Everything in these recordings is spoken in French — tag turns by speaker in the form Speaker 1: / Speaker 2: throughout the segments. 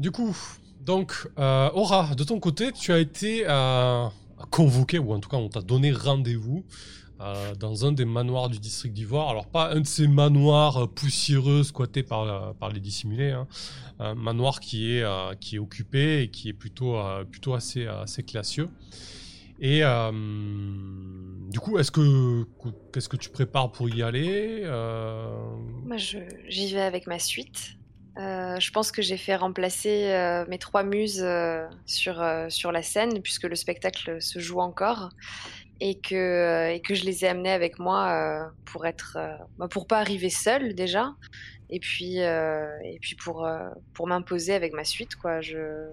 Speaker 1: Du coup, donc, euh, Aura, de ton côté, tu as été euh, convoqué, ou en tout cas, on t'a donné rendez-vous euh, dans un des manoirs du district d'Ivoire. Alors, pas un de ces manoirs poussiéreux squattés par, par les dissimulés, hein. un manoir qui est, qui est occupé et qui est plutôt, plutôt assez, assez classieux. Et du coup, est-ce que qu'est-ce que tu prépares pour y aller
Speaker 2: Moi, j'y vais avec ma suite. Euh, je pense que j'ai fait remplacer euh, mes trois muses euh, sur, sur la scène, puisque le spectacle se joue encore, et que, et que je les ai amenées avec moi pour être, bah, pour pas arriver seule déjà, et puis, et puis pour, pour m'imposer avec ma suite. Quoi. Je,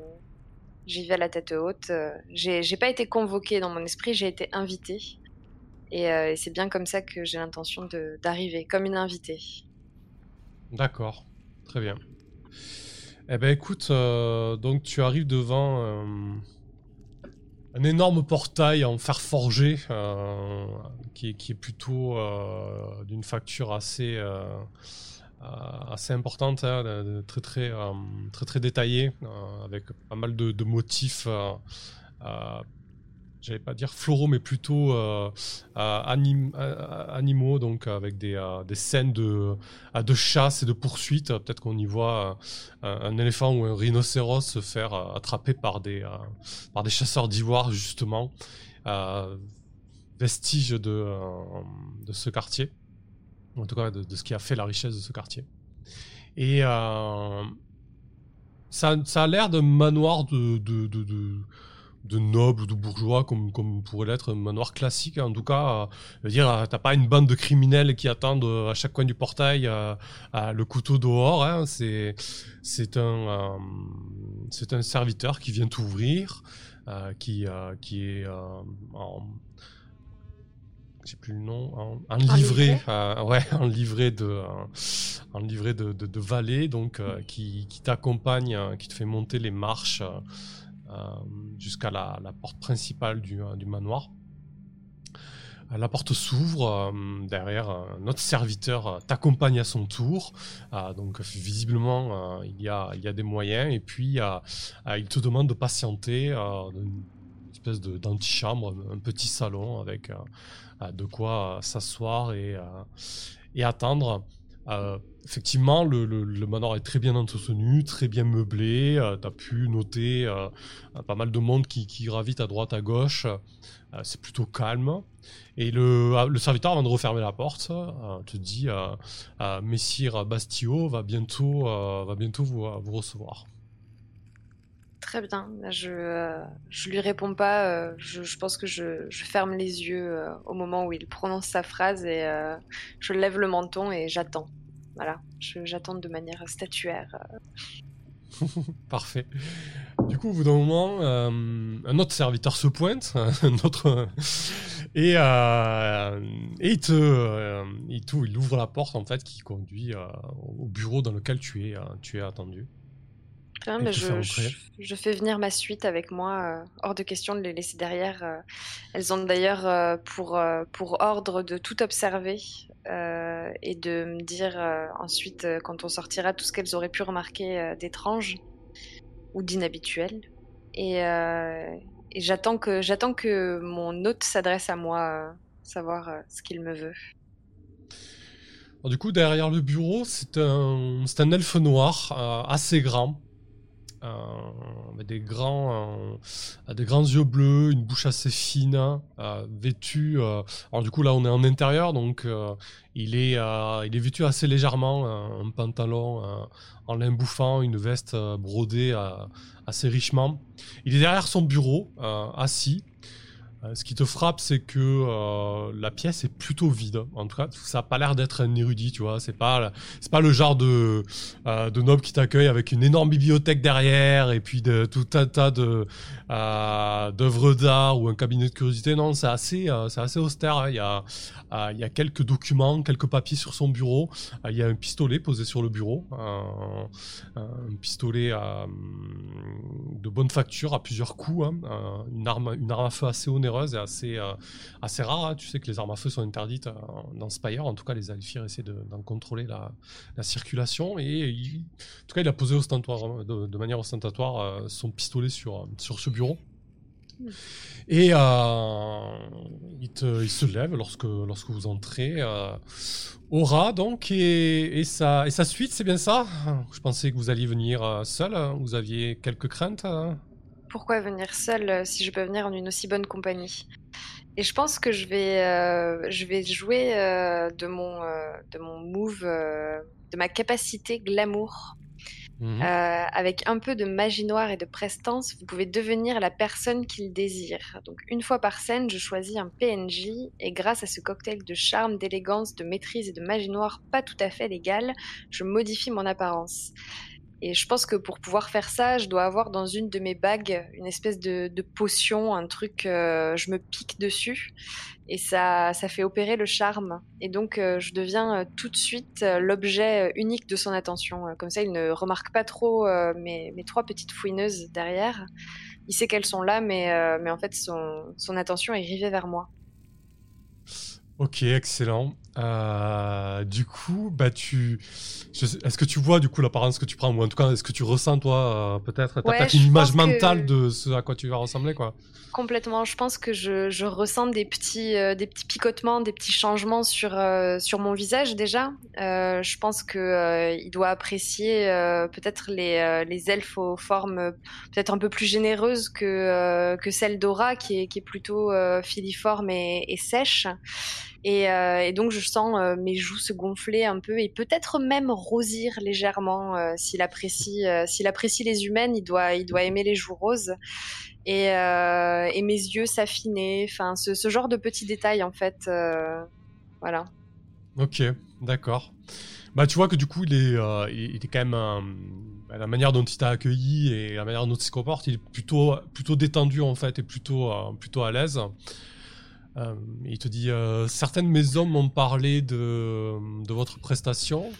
Speaker 2: j'y vais à la tête haute. J'ai, pas été convoquée dans mon esprit, j'ai été invitée. Et, c'est bien comme ça que j'ai l'intention d'arriver, comme une invitée.
Speaker 1: D'accord, très bien. Eh ben écoute, euh, donc tu arrives devant euh, un énorme portail en fer forgé euh, qui, est plutôt d'une facture assez assez importante, hein, très très très très détaillée, avec pas mal de, de motifs j'allais pas dire floraux, mais plutôt euh, animaux, donc avec des, des scènes de, de chasse et de poursuite. Peut-être qu'on y voit un éléphant ou un rhinocéros se faire attraper par des, par des chasseurs d'ivoire, justement. vestige de, de ce quartier, en tout cas de, ce qui a fait la richesse de ce quartier. Et ça, ça, a l'air d'un manoir de noble ou de bourgeois comme, comme pourrait l'être un manoir classique. En tout cas, euh, dire, euh, t'as pas une bande de criminels qui attendent euh, à chaque coin du portail le couteau dehors. Hein. C'est, c'est un, c'est un serviteur qui vient t'ouvrir, qui, qui est en, j'ai plus le nom, en, livret, ouais, en livret de, en livret de, de, de valet, donc qui, qui t'accompagne, qui te fait monter les marches euh, jusqu'à la, porte principale du, euh, manoir. Euh, la porte s'ouvre, derrière notre serviteur t'accompagne à son tour, donc visiblement il, y a, des moyens, et puis il te demande de patienter une espèce d'antichambre, un petit salon avec de quoi s'asseoir et attendre. Euh, effectivement, le, manoir est très bien entretenu, très bien meublé. Euh, tu as pu noter euh, pas mal de monde qui, gravite à droite, à gauche. c'est plutôt calme. Et le, serviteur, avant de refermer la porte, te dit Messire Bastio va bientôt, va bientôt vous, recevoir.
Speaker 2: Très bien. Je ne lui réponds pas. je, pense que je, je, ferme les yeux au moment où il prononce sa phrase et je lève le menton et j'attends. Voilà, j'attends de manière statuaire.
Speaker 1: Parfait. Du coup, au bout d'un moment, euh, un autre serviteur se pointe, et, euh, et il, euh, il, il, ouvre la porte en fait qui conduit au bureau dans lequel tu es, tu es attendu.
Speaker 2: Mais je, je, fais venir ma suite avec moi. hors de question de les laisser derrière. elles ont d'ailleurs pour, pour ordre de tout observer euh, et de me dire euh, ensuite, euh, quand on sortira, tout ce qu'elles auraient pu remarquer d'étrange ou d'inhabituel. Et, j'attends que, j'attends que mon hôte s'adresse à moi, savoir ce qu'il me veut.
Speaker 1: du coup, derrière le bureau, c'est un, c'est un elfe noir assez grand, euh, des grands, euh, des grands yeux bleus, une bouche assez fine, euh, vêtu. alors du coup là on est en intérieur, donc il est, il est vêtu assez légèrement, un pantalon en lin bouffant, une veste brodée assez richement. Il est derrière son bureau, assis. Euh, ce qui te frappe, c'est que euh, la pièce est plutôt vide. En tout cas, ça n'a pas l'air d'être un érudit, tu vois. C'est pas, c'est pas le genre de, euh, de noble qui t'accueille avec une énorme bibliothèque derrière et puis tout un tas de, d'œuvres d'art ou un cabinet de curiosité. Non, c'est assez, c'est assez austère. Hein. Il, y a, il y a quelques documents, quelques papiers sur son bureau. il y a un pistolet posé sur le bureau. un pistolet de bonne facture à plusieurs coups. Hein. une, arme, une arme à feu assez onéreuse dangereuse et assez, assez rare. Hein. Tu sais que les armes à feu sont interdites dans Spire. En tout cas, les Alphir essaient d'en contrôler la, la, circulation. Et en tout cas, il a posé ostentatoire, de, de manière ostentatoire son pistolet sur, sur ce bureau. Et euh, il, se lève lorsque, lorsque vous entrez. Euh, Aura, donc, et, et, sa, suite, c'est bien ça? Je pensais que vous alliez venir euh, seul. Vous aviez quelques craintes
Speaker 2: Pourquoi venir seul si je peux venir en une aussi bonne compagnie Et je pense que je vais, je vais jouer de, mon, de mon move, de ma capacité glamour Mhm. Euh, avec un peu de magie noire et de prestance, vous pouvez devenir la personne qu'il désire. Donc une fois par scène, je choisis un PNJ et grâce à ce cocktail de charme, d'élégance, de maîtrise et de magie noire pas tout à fait légal, je modifie mon apparence. Et je pense que pour pouvoir faire ça, je dois avoir dans une de mes bagues une espèce de, potion, un truc, euh, je me pique dessus et ça, ça fait opérer le charme. Et donc euh, je deviens euh, tout de suite l'objet unique de son attention. Comme ça, il ne remarque pas trop mes, mes, trois petites fouineuses derrière. Il sait qu'elles sont là, mais, mais en fait, son, son attention est rivée vers moi.
Speaker 1: Ok, excellent. Euh, du coup, bah tu, est-ce que tu vois du coup l'apparence que tu prends ou en tout cas est-ce que tu ressens toi euh, peut-être, t'as peut-être une image mentale de ce à quoi tu vas ressembler quoi.
Speaker 2: Complètement. Je pense que je, je ressens des petits, euh, des petits picotements, des petits changements sur sur mon visage déjà. je pense que il doit apprécier peut-être les, les elfes aux formes peut-être un peu plus généreuses que que celle d'Aura qui est qui est plutôt filiforme et, et sèche. Euh, et, donc je sens euh, mes joues se gonfler un peu et peut-être même rosir légèrement. Euh, s'il apprécie, s'il apprécie les humaines, il doit, il doit aimer les joues roses. Et, mes yeux s'affiner. Enfin, ce, ce, genre de petits détails en fait. voilà.
Speaker 1: Ok, d'accord. Bah tu vois que du coup il est, il est quand même bah, la manière dont il t'a accueilli et la manière dont il se comporte, il est plutôt, plutôt détendu en fait et plutôt, plutôt à l'aise. Euh, il te dit euh, certaines maisons m'ont parlé de, de, votre prestation.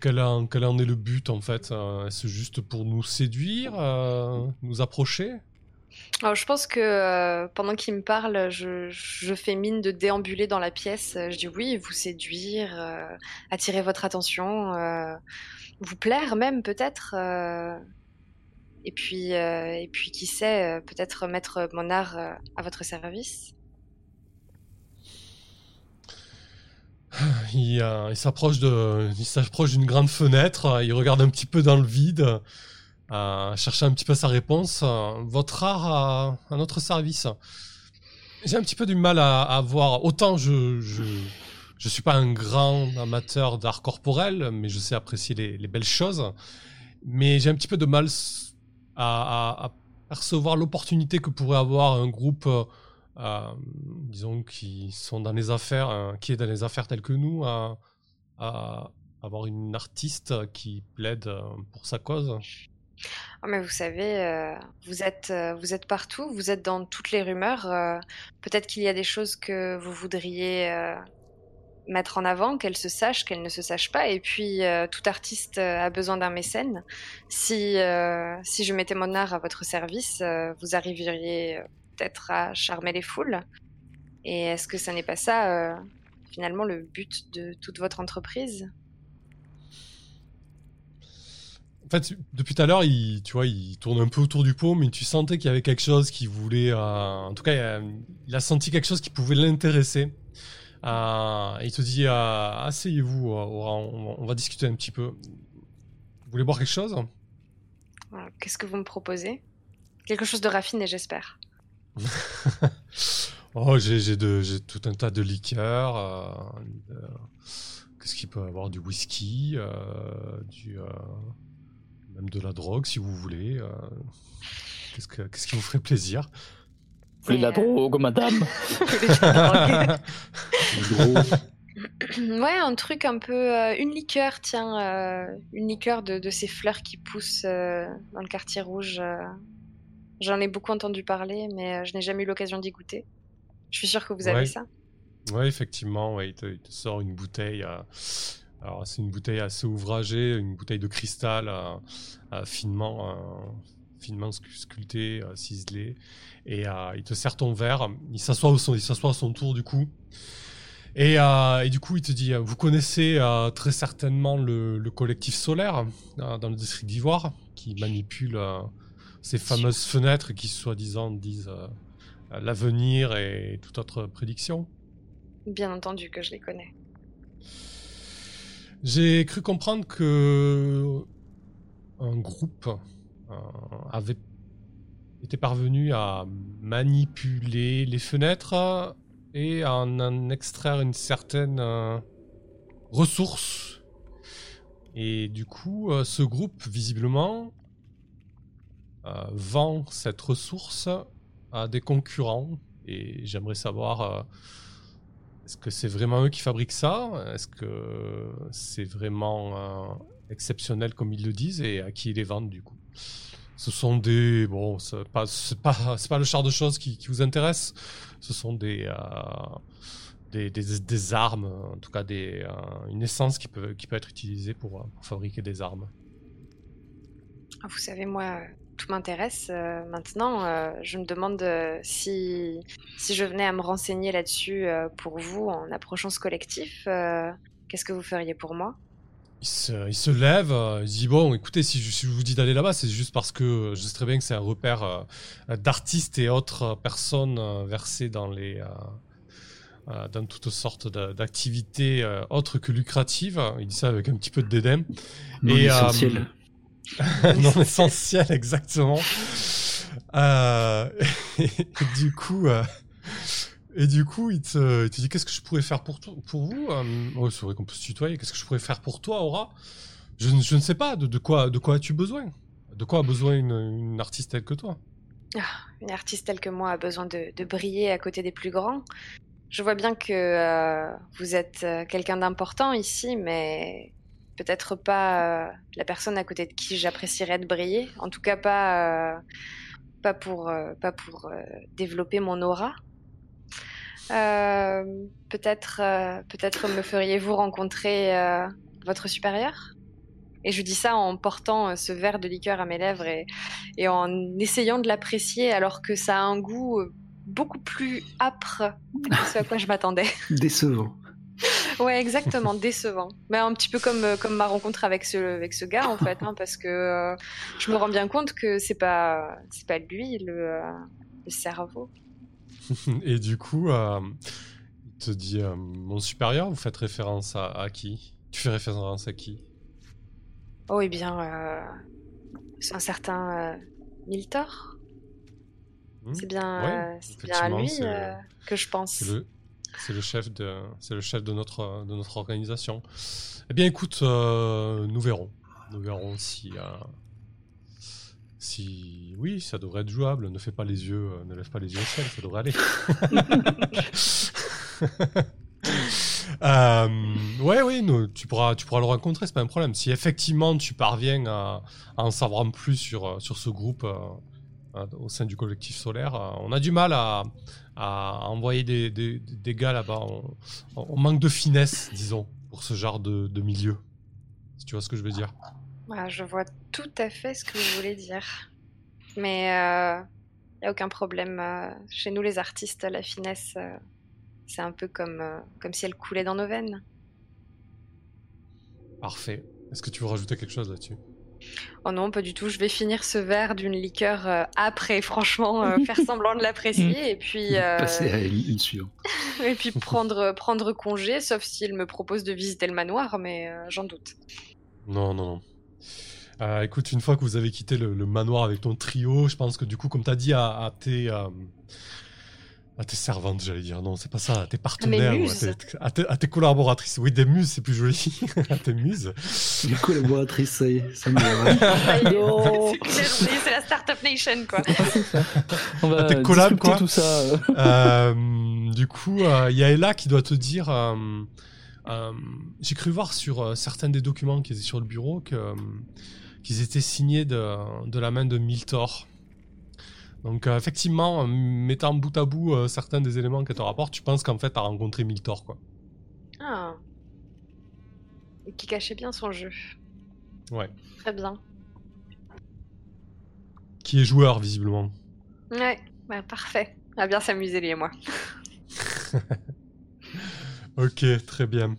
Speaker 1: Quel en, est le but en fait euh, Est-ce juste pour nous séduire, nous approcher?
Speaker 2: Je pense que pendant qu'il me parle, je, je, fais mine de déambuler dans la pièce. Je dis oui, vous séduire, attirer votre attention, vous plaire même peut-être. et puis, et puis qui sait, peut-être mettre mon art à votre service.
Speaker 1: Il, s'approche d'une grande fenêtre. Il regarde un petit peu dans le vide, euh, chercher un petit peu sa réponse. Votre art à, notre service. J'ai un petit peu du mal à, à voir. Autant je, je, suis pas un grand amateur d'art corporel, mais je sais apprécier les, les belles choses. Mais j'ai un petit peu de mal à percevoir l'opportunité que pourrait avoir un groupe euh, disons, qui sont dans les affaires, euh, qui est dans les affaires telles que nous, à, avoir une artiste qui plaide euh, pour sa cause.
Speaker 2: Oh, mais vous savez, vous, êtes, vous êtes partout, vous êtes dans toutes les rumeurs. Peut-être qu'il y a des choses que vous voudriez mettre en avant, qu'elles se sachent, qu'elles ne se sachent pas. Et puis, tout artiste a besoin d'un mécène. Si, si je mettais mon art à votre service, vous arriveriez être à charmer les foules. Et est-ce que ça n'est pas ça, euh, finalement, le but de toute votre entreprise?
Speaker 1: En fait, depuis tout à l'heure, il, tu vois, il tourne un peu autour du pot, mais tu sentais qu'il y avait quelque chose qui voulait. Euh, en tout cas, il a, senti quelque chose qui pouvait l'intéresser. Euh, il te dit Asseyez-vous, on, on, va discuter un petit peu. Vous voulez boire quelque chose?
Speaker 2: Qu'est-ce que vous me proposez? Quelque chose de raffiné, j'espère.
Speaker 1: oh, j'ai tout un tas de liqueurs. Euh, Qu'est-ce qu'il peut avoir Du whisky, euh, du, euh, même de la drogue si vous voulez. Euh. Qu'est-ce, que, qu'est-ce qui vous ferait plaisir?
Speaker 3: Vous de la drogue, madame
Speaker 2: Ouais, un truc un peu. une liqueur, tiens. une liqueur de, de, ces fleurs qui poussent dans le quartier rouge. J'en ai beaucoup entendu parler, mais euh, je n'ai jamais eu l'occasion d'y goûter. Je suis sûr que vous avez ça.
Speaker 1: Ouais, effectivement, ouais, il, te, sort une bouteille. Euh, alors, c'est une bouteille assez ouvragée, une bouteille de cristal euh, finement, finement sculpté, ciselé. Et il te sert ton verre. Il s'assoit, au son, il s'assoit à son tour du coup. Et, et, du coup, il te dit, vous connaissez très certainement le, le collectif solaire dans le district d'Ivoire qui manipule ces fameuses fenêtres qui soi-disant disent l'avenir et toute autre prédiction.
Speaker 2: Bien entendu que je les connais.
Speaker 1: J'ai cru comprendre que un groupe euh, avait été parvenu à manipuler les fenêtres et à en extraire une certaine euh, ressource. Et du coup, euh, ce groupe, visiblement, vend cette ressource à des concurrents. Et j'aimerais savoir est-ce que c'est vraiment eux qui fabriquent ça? Est-ce que c'est vraiment euh, exceptionnel comme ils le disent? Et à qui ils les vendent du coup? Ce sont des bon, c'est pas pas pas le char de choses qui, vous intéresse. Ce sont des, euh, des, des, armes, en tout cas des euh, une essence qui peut qui peut être utilisée pour, pour fabriquer des armes.
Speaker 2: Ah, vous savez moi tout m'intéresse. Euh, maintenant, euh, je me demande euh, si, si je venais à me renseigner là-dessus pour vous en approchant ce collectif, qu'est-ce que vous feriez pour moi?
Speaker 1: Il se, lève, il dit Bon, écoutez, si je, vous dis d'aller là-bas, c'est juste parce que je sais très bien que c'est un repère d'artistes et autres personnes versées dans les. dans toutes sortes d'activités autres que lucratives. Il dit ça avec un petit peu de dédain.
Speaker 3: Non et, essentiel.
Speaker 1: non essentiel, exactement. Euh, et, du coup, euh, et du coup, il te, dit qu'est-ce que je pourrais faire pour, pour vous euh, C'est vrai qu'on peut se tutoyer. Qu'est-ce que je pourrais faire pour toi, Aura? Je, je, ne sais pas. De, de quoi, de quoi as-tu besoin? De quoi a besoin une, une artiste telle que toi?
Speaker 2: Ah, Une artiste telle que moi a besoin de, de, briller à côté des plus grands. Je vois bien que vous êtes quelqu'un d'important ici, mais peut-être pas euh, la personne à côté de qui j'apprécierais de briller. En tout cas, pas, euh, pas pour, euh, pas pour développer mon aura. peut-être, peut-être me feriez-vous rencontrer votre supérieur? Et je dis ça en portant ce verre de liqueur à mes lèvres et, et en essayant de l'apprécier alors que ça a un goût beaucoup plus âpre que ce à quoi je m'attendais.
Speaker 3: Décevant.
Speaker 2: ouais, exactement, décevant. Mais un petit peu comme, euh, comme ma rencontre avec ce, avec ce gars, en fait, hein, parce que euh, je me rends bien compte que c'est pas, c'est pas lui le, euh, le cerveau.
Speaker 1: Et du coup, il te dit Mon supérieur, vous faites référence à, qui? Tu fais référence à qui?
Speaker 2: Oh, eh bien, c'est un certain Miltor. Hmm? C'est bien, bien à lui que je pense.
Speaker 1: C'est le chef de, c'est le chef de notre, de notre organisation. Eh bien, écoute, euh, nous verrons. Nous verrons si, euh, si, oui, ça devrait être jouable. Ne fais pas les yeux, euh, ne lève pas les yeux au ciel, ça devrait aller. ouais, oui, tu pourras, tu pourras le rencontrer, c'est pas un problème. Si effectivement tu parviens à, en savoir plus sur, sur ce groupe au sein du collectif solaire, on a du mal à, à envoyer des, des, gars là-bas. On, manque de finesse, disons, pour ce genre de, de, milieu. Si tu vois ce que je veux dire?
Speaker 2: je vois tout à fait ce que vous voulez dire. Mais il euh, n'y a aucun problème. Euh, chez nous, les artistes, la finesse, euh, c'est un peu comme, comme si elle coulait dans nos veines.
Speaker 1: Parfait. Est-ce que tu veux rajouter quelque chose là-dessus?
Speaker 2: Oh non, pas du tout. Je vais finir ce verre d'une liqueur euh, après, franchement, euh, faire semblant de l'apprécier et puis
Speaker 3: euh, passer à une suivante.
Speaker 2: et puis prendre prendre congé, sauf s'il me propose de visiter le manoir, mais j'en doute.
Speaker 1: Non, non, non. écoute, une fois que vous avez quitté le, manoir avec ton trio, je pense que du coup, comme tu as dit à, à tes à tes servantes, j'allais dire. Non, c'est pas ça. À tes partenaires. À, tes, collaboratrices. Oui, des muses, c'est plus joli. à tes muses.
Speaker 3: Les collaboratrices, ça y est, ça me
Speaker 2: C'est la Startup Nation, quoi.
Speaker 3: On va à tes collabs, quoi. tout ça.
Speaker 1: Euh, du coup, il euh, y a Ella qui doit te dire... Euh, j'ai cru voir sur certains des documents qui étaient sur le bureau que qu'ils étaient signés de, de la main de Miltor. Donc euh, effectivement, en mettant bout à bout euh, certains des éléments qu'elle te rapporte, tu penses qu'en fait t'as rencontré Miltor quoi.
Speaker 2: Ah. Et qui cachait bien son jeu.
Speaker 1: Ouais.
Speaker 2: Très bien.
Speaker 1: qui est joueur, visiblement.
Speaker 2: Ouais, bah, parfait. On va bien s'amuser, lui et moi.
Speaker 1: ok, très bien.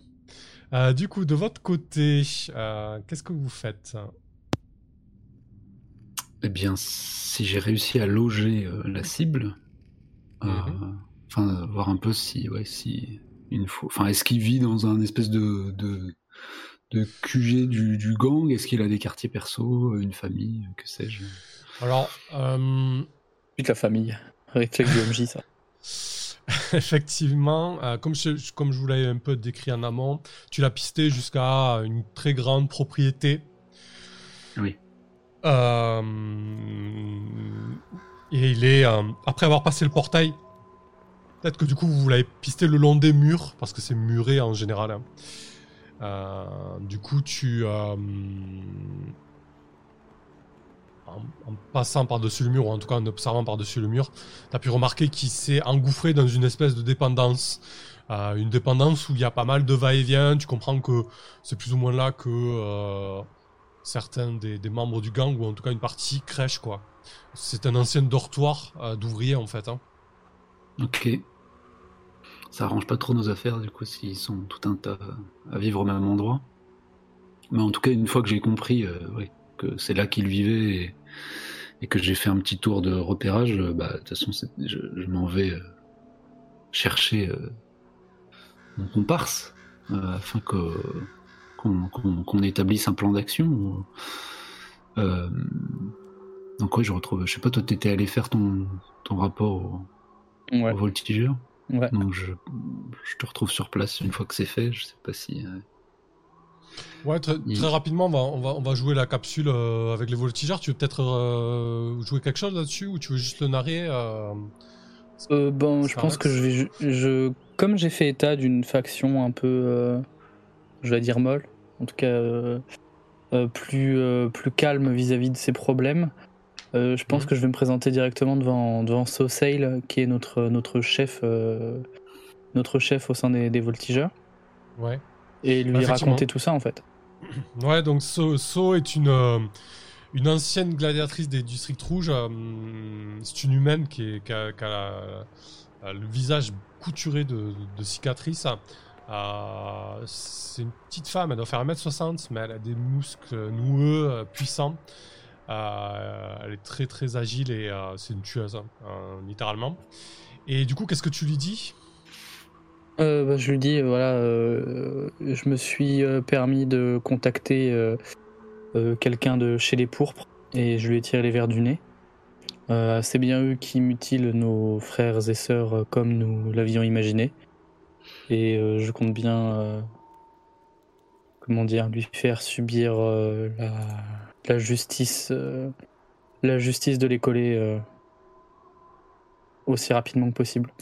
Speaker 1: Euh, du coup, de votre côté, qu'est-ce que vous faites?
Speaker 3: Eh bien, si j'ai réussi à loger euh, la cible, mhm. enfin, voir un peu si, ouais, si une fois, enfin, est-ce qu'il vit dans un espèce de, de, de QG du, du gang? Est-ce qu'il a des quartiers perso, une famille, que sais-je?
Speaker 1: Alors, euh...
Speaker 4: la famille, réflexe de MJ, ça.
Speaker 1: Effectivement, euh, comme, je, comme je vous l'avais un peu décrit en amont, tu l'as pisté jusqu'à une très grande propriété.
Speaker 3: Oui.
Speaker 1: Euh, et il est, euh, après avoir passé le portail, peut-être que du coup vous l'avez pisté le long des murs, parce que c'est muré en général. Hein. du coup, tu en, passant par-dessus le mur, ou en tout cas en observant par-dessus le mur, tu as pu remarquer qu'il s'est engouffré dans une espèce de dépendance. Euh, une dépendance où il y a pas mal de va-et-vient. Tu comprends que c'est plus ou moins là que euh, certains des, membres du gang, ou en tout cas une partie, crèche, quoi. C'est un ancien dortoir euh, d'ouvriers, en fait. Hein.
Speaker 3: Ok. Ça arrange pas trop nos affaires, du coup, s'ils sont tout un tas à vivre au même endroit. Mais en tout cas, une fois que j'ai compris oui, que c'est là qu'il vivait et que j'ai fait un petit tour de repérage, euh, bah, de toute façon, je, m'en vais euh, chercher euh, mon comparse afin que qu'on établisse un plan d'action. donc oui, je retrouve. Je sais pas, toi, t'étais allé faire ton, ton rapport au, voltigeur. Donc je, je, te retrouve sur place une fois que c'est fait. Je sais pas si.
Speaker 1: Ouais, très, rapidement, on va, on, va, on va jouer la capsule euh, avec les voltigeurs. Tu veux peut-être euh, jouer quelque chose là-dessus ou tu veux juste le narrer
Speaker 4: euh, Bon, je pense que je vais. Je, comme j'ai fait état d'une faction un peu. je vais dire molle, en tout cas plus, plus calme vis-à-vis de ses problèmes, je pense mhm. que je vais me présenter directement devant, devant So qui est notre, notre, chef, notre chef au sein des, des voltigeurs.
Speaker 1: Ouais
Speaker 4: et lui raconter tout ça en fait.
Speaker 1: Ouais, donc So, est une, euh, une ancienne gladiatrice des Districts Rouges. Euh, c'est une humaine qui, a, le visage couturé de, cicatrices. Euh, c'est une petite femme, elle doit faire 1m60, mais elle a des muscles noueux, puissants. elle est très très agile et c'est une tueuse, hein, littéralement. Et du coup, qu'est-ce que tu lui dis?
Speaker 4: Euh, bah, je lui dis, voilà, euh, je me suis euh, permis de contacter quelqu'un de chez les pourpres et je lui ai tiré les verres du nez. c'est bien eux qui mutilent nos frères et sœurs comme nous l'avions imaginé. Et je compte bien, comment dire, lui faire subir la, justice, la justice de coller aussi rapidement que possible.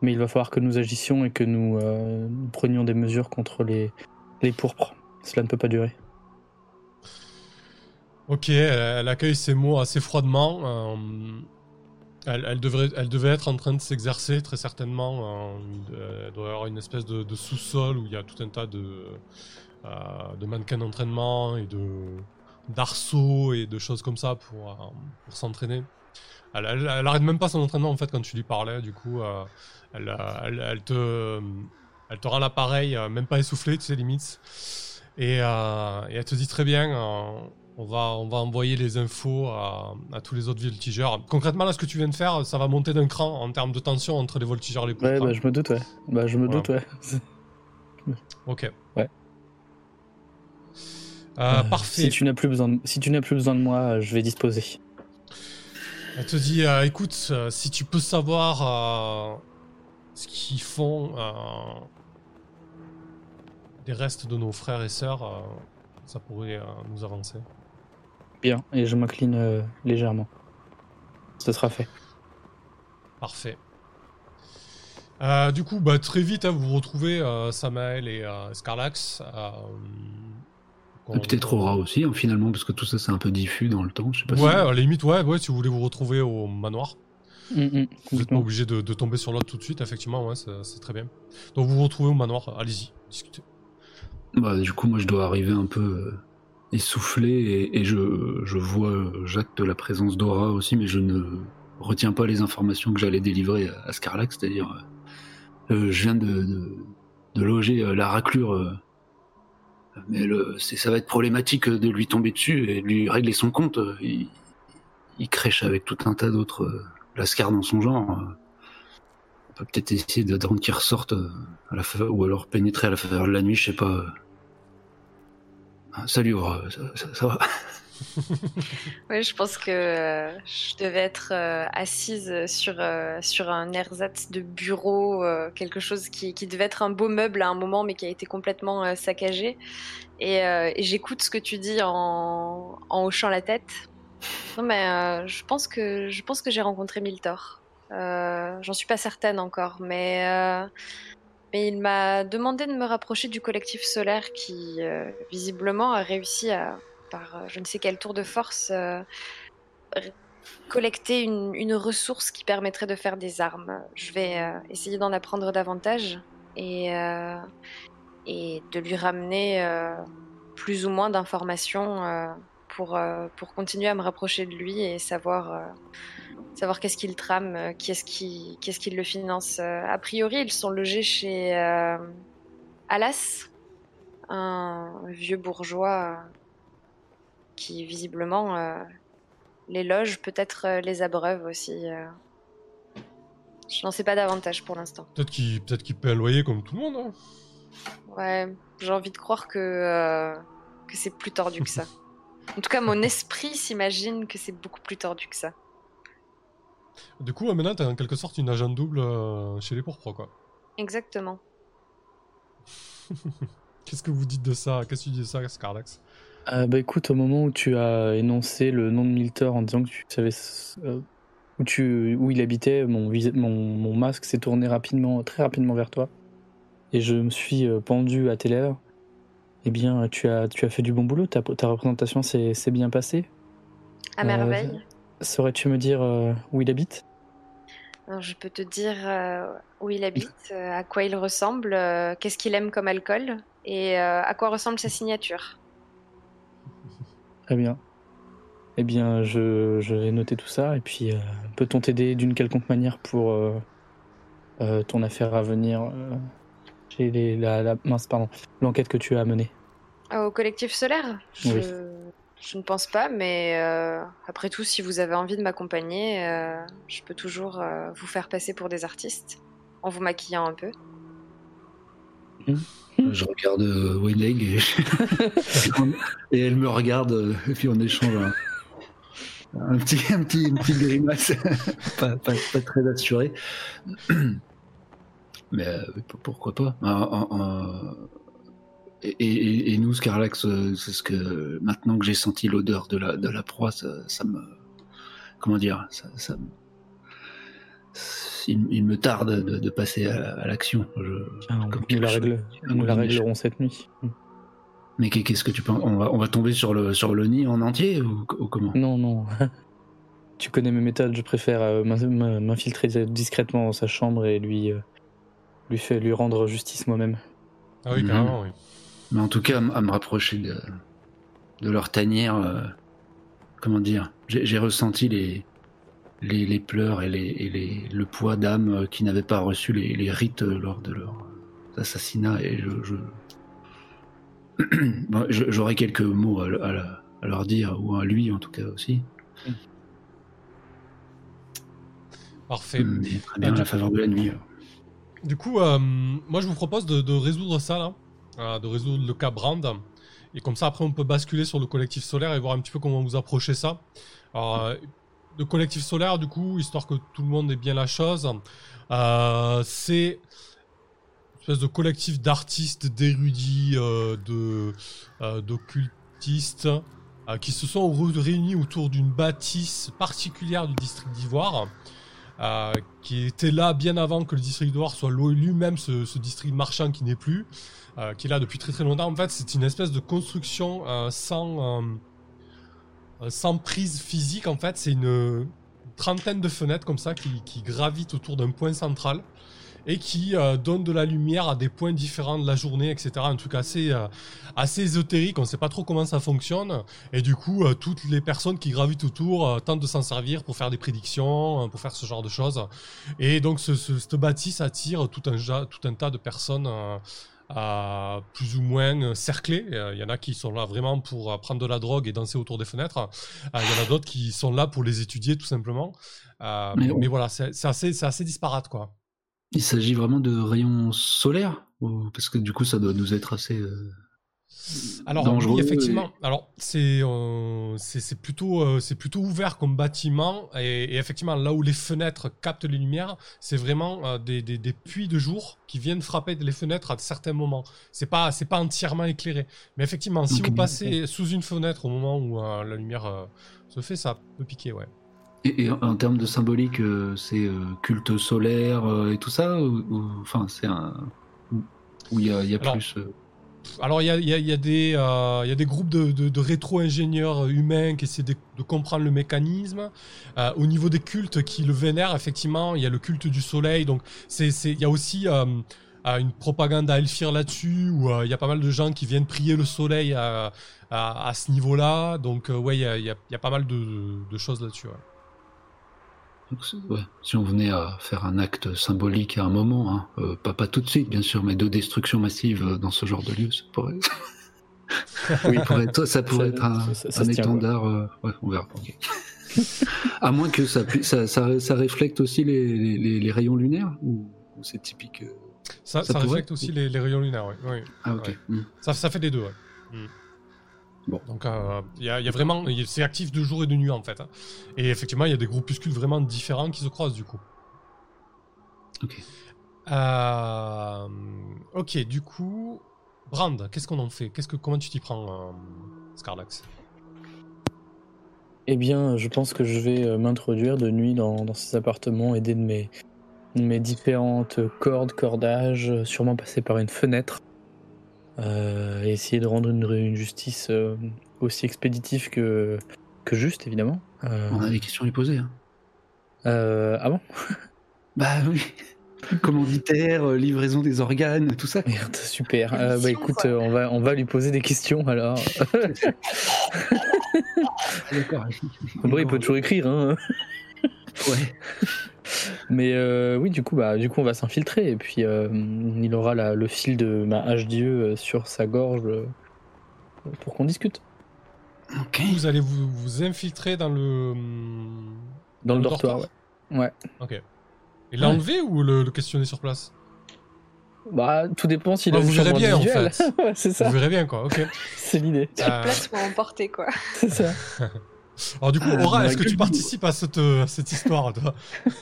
Speaker 4: Mais il va falloir que nous agissions et que nous, euh, prenions des mesures contre les, les pourpres. Cela ne peut pas durer.
Speaker 1: Ok, elle, accueille ces mots assez froidement. Euh, elle, devrait, elle devait être en train de s'exercer, très certainement. Euh, elle doit avoir une espèce de, sous-sol où il y a tout un tas de, de mannequins d'entraînement et de d'arceaux et de choses comme ça pour, pour s'entraîner. Elle, elle, arrête même pas son entraînement en fait quand tu lui parlais, du coup. Elle, te, elle te rend l'appareil, euh, même pas essoufflé, tu sais, limite. Et, euh, elle te dit très bien, euh, on, va, on va envoyer les infos à, tous les autres voltigeurs. Concrètement, là, ce que tu viens de faire, ça va monter d'un cran en termes de tension entre les voltigeurs et les
Speaker 4: Ouais, bah, je me doute, ouais. Bah, je me doute, ouais.
Speaker 1: ok.
Speaker 4: Ouais.
Speaker 1: parfait.
Speaker 4: Si tu n'as plus besoin, de, si tu n'as plus besoin de moi, je vais disposer.
Speaker 1: Elle te dit, écoute, si tu peux savoir ce qui font euh, des restes de nos frères et sœurs, euh, ça pourrait euh, nous avancer.
Speaker 4: Bien, et je m'incline légèrement. Ce sera fait.
Speaker 1: Parfait. du coup, bah, très vite, hein, vous retrouvez Samael et Scarlax.
Speaker 3: Peut-être Aura aussi, hein, finalement, parce que tout ça c'est un peu diffus dans le temps. Je sais pas
Speaker 1: ouais, à la limite, ouais, ouais, si vous voulez vous retrouver au manoir. Mm, mm, vous n'êtes pas obligé de, tomber sur l'autre tout de suite, effectivement, ouais, c'est très bien. Donc vous vous retrouvez au manoir, allez-y, discutez.
Speaker 3: Bah, du coup, moi je dois arriver un peu euh, essoufflé et, je, je, vois, j'acte la présence d'Aura aussi, mais je ne retiens pas les informations que j'allais délivrer à, Scarlax, c'est-à-dire euh, je viens de, de, loger euh, la raclure, euh, mais le, ça va être problématique de lui tomber dessus et de lui régler son compte. Il, il crèche avec tout un tas d'autres lascars dans son genre. On peut peut-être essayer d'attendre qu'il ressorte à la ou alors pénétrer à la faveur de la nuit, je sais pas. Salut, ça, va?
Speaker 2: Oui, je pense que euh, je devais être euh, assise sur, euh, sur un ersatz de bureau, quelque chose qui, qui, devait être un beau meuble à un moment, mais qui a été complètement saccagé. Et, j'écoute ce que tu dis en, en hochant la tête. Non, mais je pense que, je pense que j'ai rencontré Miltor. J'en suis pas certaine encore, mais mais il m'a demandé de me rapprocher du collectif solaire qui, euh, visiblement, a réussi à, par euh, je ne sais quel tour de force, euh, collecter une, ressource qui permettrait de faire des armes. Je vais essayer d'en apprendre davantage et, et de lui ramener plus ou moins d'informations pour, pour continuer à me rapprocher de lui et savoir savoir qu'est-ce qu'il trame, euh, qui est-ce qui, qu'est-ce qui le finance. Euh, a priori, ils sont logés chez euh, Alas, un vieux bourgeois qui visiblement les loge, peut-être les abreuve aussi. Je n'en sais pas davantage pour l'instant.
Speaker 1: Peut-être qu'il peut qu'il paie un loyer comme tout le monde. Hein.
Speaker 2: ouais, j'ai envie de croire que, que c'est plus tordu que ça. En tout cas, mon esprit s'imagine que c'est beaucoup plus tordu que ça.
Speaker 1: Du coup, maintenant, t'as en quelque sorte une agent double euh, chez les pourpres, quoi.
Speaker 2: Exactement.
Speaker 1: Qu'est-ce que vous dites de ça? Qu'est-ce que tu dis de ça, Scarlax?
Speaker 4: Euh, Bah écoute, au moment où tu as énoncé le nom de Milter en disant que tu savais euh, où, tu, où il habitait, mon, mon, masque s'est tourné rapidement, très rapidement vers toi. Et je me suis pendu à tes lèvres. Eh bien, tu as, tu as fait du bon boulot, ta, ta représentation s'est bien passée.
Speaker 2: À merveille.
Speaker 4: Saurais-tu me dire euh, où il habite?
Speaker 2: Je peux te dire euh, où il habite, euh, à quoi il ressemble, qu'est-ce qu'il aime comme alcool et à quoi ressemble sa signature.
Speaker 4: Très bien. Eh bien, je, vais noter tout ça et puis peut-on t'aider d'une quelconque manière pour ton affaire à venir chez les, la, mince, pardon, l'enquête que tu as menée?
Speaker 2: Au collectif solaire? Je ne pense pas, mais euh, après tout, si vous avez envie de m'accompagner, euh, je peux toujours euh, vous faire passer pour des artistes en vous maquillant un peu.
Speaker 3: Je regarde Wayleg et... et, elle me regarde et puis on échange un, petit, un petit, une petite grimace, pas, pas, très assuré. Mais pourquoi pas? Et, nous, Scarlax, euh, c'est ce que maintenant que j'ai senti l'odeur de la, de la proie, ça, me. Comment dire ça, il, me tarde de, passer à, l'action.
Speaker 4: Ah, nous, la, règle, nous la réglerons cette nuit.
Speaker 3: Mais qu'est-ce que tu penses? On va, on va tomber sur le, sur le nid en entier ou, comment?
Speaker 4: Non, non. tu connais mes méthodes, je préfère euh, m'infiltrer discrètement dans sa chambre et lui, euh, lui, fait, lui rendre justice moi-même.
Speaker 1: Ah oui, carrément, oui.
Speaker 3: Mais en tout cas, à me rapprocher de, de leur tanière, euh, comment dire, j'ai ressenti les, les, les, pleurs et, les, et les, le poids d'âme euh, qui n'avaient pas reçu les, les, rites lors de leur assassinat. Et je, j'aurais quelques mots à, à, leur dire, ou à lui en tout cas aussi.
Speaker 1: Parfait.
Speaker 3: très bien, à la faveur de la nuit.
Speaker 1: Du coup, euh, moi je vous propose de, de résoudre ça là de résoudre le cas Brand. Et comme ça, après, on peut basculer sur le collectif solaire et voir un petit peu comment vous approchez ça. Euh, le collectif solaire, du coup, histoire que tout le monde ait bien la chose, euh, c'est une espèce de collectif d'artistes, d'érudits, euh, de, d'occultistes qui se sont réunis autour d'une bâtisse particulière du district d'Ivoire. qui était là bien avant que le district d'Ivoire soit lui-même ce, district marchand qui n'est plus, euh, qui est là depuis très très longtemps. En fait, c'est une espèce de construction euh, sans, euh, sans prise physique. En fait, c'est une trentaine de fenêtres comme ça qui, gravitent autour d'un point central. et qui euh, donne de la lumière à des points différents de la journée, etc. Un truc assez, assez ésotérique, on ne sait pas trop comment ça fonctionne. Et du coup, toutes les personnes qui gravitent autour tentent de s'en servir pour faire des prédictions, pour faire ce genre de choses. Et donc, ce, ce, cette bâtisse attire tout un, tout un tas de personnes. Euh, plus ou moins cerclés. Il y en a qui sont là vraiment pour prendre de la drogue et danser autour des fenêtres. Il y en a d'autres qui sont là pour les étudier tout simplement. mais, mais, voilà, c'est assez, assez disparate quoi.
Speaker 3: Il s'agit vraiment de rayons solaires Parce que du coup, ça doit nous être assez euh,
Speaker 1: alors,
Speaker 3: dangereux.
Speaker 1: effectivement. Alors, c'est euh, c'est plutôt, euh, c'est plutôt ouvert comme bâtiment. Et, effectivement, là où les fenêtres captent les lumières, c'est vraiment des, des, des, puits de jour qui viennent frapper les fenêtres à certains moments. C'est pas, pas entièrement éclairé. Mais effectivement, si vous passez sous une fenêtre au moment où la lumière se fait, ça peut piquer, ouais.
Speaker 3: Et, en termes de symbolique, euh, c'est euh, culte solaire euh, et tout ça ou, Enfin, c'est un. Où il y a, y a plus.
Speaker 1: Alors, il y a, des, groupes de, rétro-ingénieurs humains qui essaient de, comprendre le mécanisme. au niveau des cultes qui le vénèrent, effectivement, il y a le culte du soleil. Donc, il y a aussi une propagande à Elfir là-dessus, où il y a pas mal de gens qui viennent prier le soleil à, ce niveau-là. Donc, ouais, il y a, pas mal de, choses là-dessus.
Speaker 3: Si on venait à faire un acte symbolique à un moment, hein, euh, pas, pas tout de suite bien sûr, mais de destruction massive euh, dans ce genre de lieu, ça pourrait, oui, ça pourrait être un, étendard. Euh, ouais, on verra. à moins que ça, ça, ça, ça reflète aussi les, les, les, rayons lunaires ou c'est typique.
Speaker 1: Ça, ça, reflète aussi les, rayons lunaires, oui.
Speaker 3: Ah ok.
Speaker 1: Hmm. Ça, ça fait des deux, ouais. Donc euh, il y, a vraiment, c'est actif de jour et de nuit en fait. Hein. Et effectivement, il y a des groupuscules vraiment différents qui se croisent du coup.
Speaker 3: Ok.
Speaker 1: Euh, ok, du coup, Brand, qu'est-ce qu'on en fait? Qu'est-ce que, comment tu t'y prends, euh, Scarlax
Speaker 4: Eh bien, je pense que je vais m'introduire de nuit dans, dans, ces appartements, aider de mes, mes différentes cordes, cordages, sûrement passer par une fenêtre euh, et essayer de rendre une, justice euh, aussi expéditive que, que juste, évidemment.
Speaker 3: Euh, On a des questions à lui poser. Hein.
Speaker 4: ah bon?
Speaker 3: Bah oui. Commanditaire, livraison des organes, tout ça.
Speaker 4: Merde, super. bah écoute, on va, on va lui poser des questions alors.
Speaker 3: D'accord.
Speaker 4: Bon, il peut toujours écrire, hein.
Speaker 3: Ouais.
Speaker 4: Mais euh, oui, du coup, bah, du coup, on va s'infiltrer et puis euh, il aura le fil de ma hache Dieu euh, sur sa gorge pour qu'on discute.
Speaker 3: Ok.
Speaker 1: Vous allez vous, vous infiltrer dans le
Speaker 4: dans, le, dortoir. ouais.
Speaker 1: Ok. Et l'enlever ou le, questionner sur place?
Speaker 4: Bah, tout dépend s'il
Speaker 1: a. Vous verrez bien en fait.
Speaker 4: c'est ça.
Speaker 1: Vous verrez bien quoi. Ok.
Speaker 4: c'est l'idée.
Speaker 2: Sur place pour emporter quoi.
Speaker 4: c'est ça.
Speaker 1: Alors du coup, ah, Aura, est-ce que tu participes à cette, à cette histoire toi?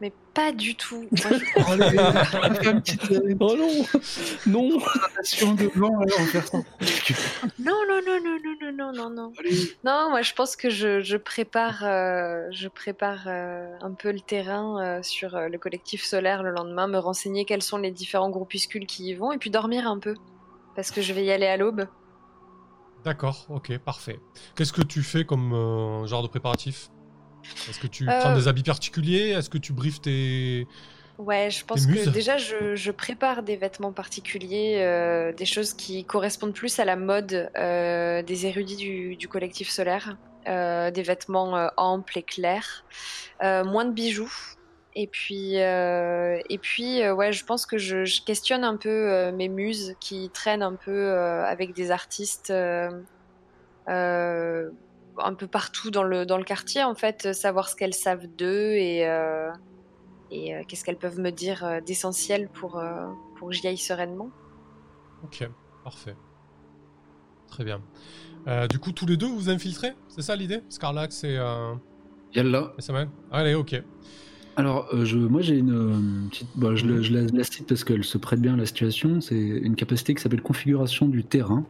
Speaker 2: Mais pas du tout.
Speaker 4: oh, non Non
Speaker 2: Non, non, non, non, non, non, non, non, non. Non, moi je pense que je, je prépare, euh, je prépare euh, un peu le terrain euh, sur le collectif solaire le lendemain, me renseigner quels sont les différents groupuscules qui y vont, et puis dormir un peu. Parce que je vais y aller à l'aube.
Speaker 1: D'accord, ok, parfait. Qu'est-ce que tu fais comme genre de préparatif? Est-ce que tu prends des habits particuliers? Est-ce que tu briefes tes...
Speaker 2: Ouais, je pense que déjà je, prépare des vêtements particuliers, euh, des choses qui correspondent plus à la mode euh, des érudits du, collectif solaire, euh, des vêtements amples et clairs, moins de bijoux. Et puis, et puis ouais, je pense que je, je questionne un peu mes muses qui traînent un peu avec des artistes un peu partout dans le, dans le quartier, en fait, savoir ce qu'elles savent d'eux et, euh, et euh, qu'est-ce qu'elles peuvent me dire euh, d'essentiel pour, pour que j'y aille sereinement.
Speaker 1: Ok, parfait. Très bien. du coup, tous les deux, vous infiltrez C'est ça l'idée? Scarlax et.
Speaker 3: Yalla.
Speaker 1: Et Allez, ok.
Speaker 3: Alors, je, moi j'ai une petite. Bah, je, mhm. je, la, cite parce qu'elle se prête bien à la situation. C'est une capacité qui s'appelle configuration du terrain.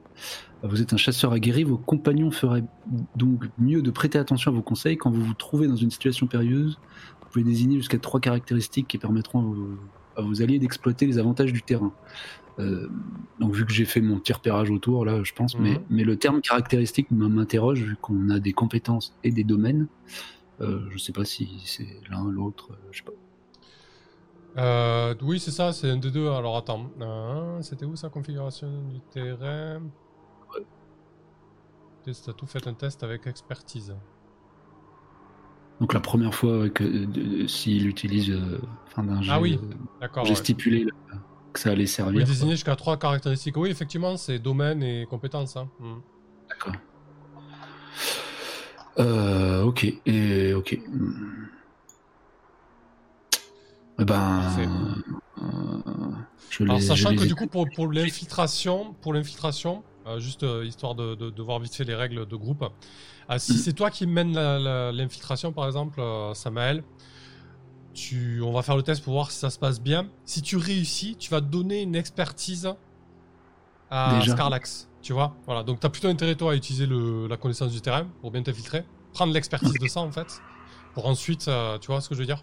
Speaker 3: Vous êtes un chasseur aguerri, vos compagnons feraient donc mieux de prêter attention à vos conseils quand vous vous trouvez dans une situation périlleuse. Vous pouvez désigner jusqu'à trois caractéristiques qui permettront à vos, alliés d'exploiter les avantages du terrain. Euh, donc vu que j'ai fait mon petit repérage autour là, je pense, mais, mhm. mais le terme caractéristique m'interroge vu qu'on a des compétences et des domaines. Euh, je sais pas si c'est l'un l'autre, je sais pas.
Speaker 1: Euh, oui, c'est ça, c'est un des deux. Alors attends, euh, c'était où sa configuration du terrain? T'as tout fait un test avec expertise.
Speaker 3: Donc la première fois que euh, s'il utilise euh, fin d'un
Speaker 1: Ah oui,
Speaker 3: euh,
Speaker 1: d'accord.
Speaker 3: j'ai
Speaker 1: ouais.
Speaker 3: stipulé là, que ça allait
Speaker 1: Oui,
Speaker 3: servir. quoi.
Speaker 1: désigner jusqu'à trois caractéristiques. Oui, effectivement, c'est domaine et compétences. hein. Hmm.
Speaker 3: D'accord. Euh, ok. Et ok. Eh ben, euh, je
Speaker 1: Alors,
Speaker 3: je
Speaker 1: sachant
Speaker 3: les
Speaker 1: que du coup, pour, pour l'infiltration, pour l'infiltration, euh, juste euh, histoire de, de- de voir vite fait les règles de groupe, euh, si
Speaker 3: Mm.
Speaker 1: c'est toi qui mène la- la- l'infiltration, par exemple, euh, Samael, tu, on va faire le test pour voir si ça se passe bien. Si tu réussis, tu vas donner une expertise à
Speaker 3: Déjà.
Speaker 1: Scarlax. Tu vois Voilà. Donc, tu as plutôt intérêt, toi, à utiliser la connaissance du terrain pour bien t'infiltrer. Prendre l'expertise de ça, en fait. Pour ensuite, euh, tu vois ce que je veux dire?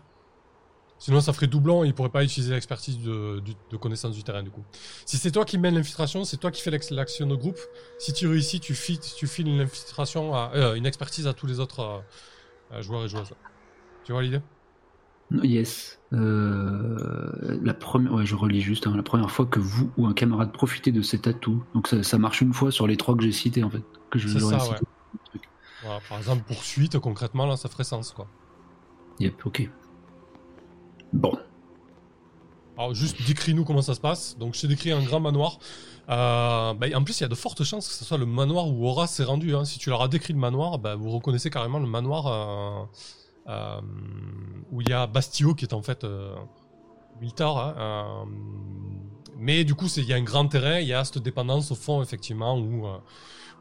Speaker 1: Sinon, ça ferait doublon et il pourrait pas utiliser l'expertise de, connaissance du terrain, du coup. Si c'est toi qui mène l'infiltration, c'est toi qui fais l'action de groupe. Si tu réussis, tu files, tu files une à, euh, une expertise à tous les autres euh, joueurs et joueuses. Tu vois l'idée?
Speaker 3: Yes. Euh, la première, ouais, je relis juste. hein, la première fois que vous ou un camarade profitez de cet atout, donc ça, ça marche une fois sur les trois que j'ai cités en fait, que je
Speaker 1: ça. Voilà, Par exemple, poursuite, concrètement, là, ça ferait sens, quoi.
Speaker 3: Yep, ok. Bon.
Speaker 1: Alors, juste décris-nous comment ça se passe. Donc, je t'ai décrit un grand manoir. Euh, bah, en plus, il y a de fortes chances que ce soit le manoir où Aura s'est rendu. hein. Si tu leur as décrit le manoir, bah, vous reconnaissez carrément le manoir euh, euh, où il y a Bastio qui est en fait euh, Miltar. hein, euh, mais du coup, c'est- il y a un grand terrain, il y a cette dépendance au fond, effectivement, où, euh,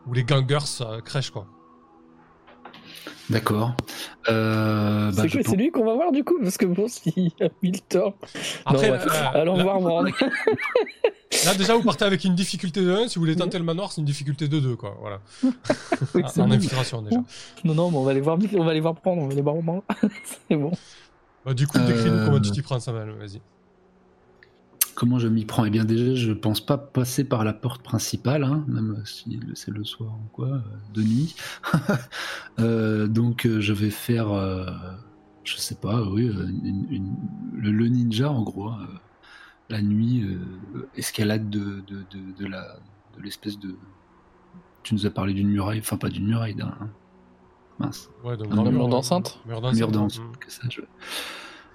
Speaker 1: où les gangers euh, crèchent. Quoi.
Speaker 3: D'accord. Euh, bah,
Speaker 4: c'est
Speaker 3: pense-
Speaker 4: lui qu'on va voir du coup? Parce que bon, s'il y a mille torts.
Speaker 1: Après,
Speaker 4: Non, ouais.
Speaker 1: euh,
Speaker 4: Allons voir Morne.
Speaker 1: Là, déjà, vous partez avec une difficulté de 1. Si vous voulez tenter le manoir, c'est une difficulté de 2. Quoi. Voilà.
Speaker 4: Oui,
Speaker 1: Ah,
Speaker 4: c'est
Speaker 1: en
Speaker 4: bon.
Speaker 1: infiltration, déjà.
Speaker 4: Non, non, mais on va les voir vite, on va les voir prendre, on va les voir prendre. c'est bon.
Speaker 1: Bah, du coup, décris-nous
Speaker 3: Euh,
Speaker 1: comment tu t'y prends, Samuel. Vas-y.
Speaker 3: Comment je m'y prends? Eh bien, déjà, je pense pas passer par la porte principale, hein, même si c'est le soir ou quoi, euh, de nuit. Euh, donc, je vais faire, euh, je sais pas, oui, une- une- le, le ninja en gros, hein, euh, la nuit, euh, escalade de, de, de, de la, de l'espèce de. Tu nous as parlé d'une muraille, enfin pas d'une muraille, d'un mince.
Speaker 1: Ouais, donc,
Speaker 3: Un
Speaker 4: mur d'enceinte
Speaker 1: Mur
Speaker 3: mur
Speaker 1: d'enceinte.
Speaker 3: que sais-je.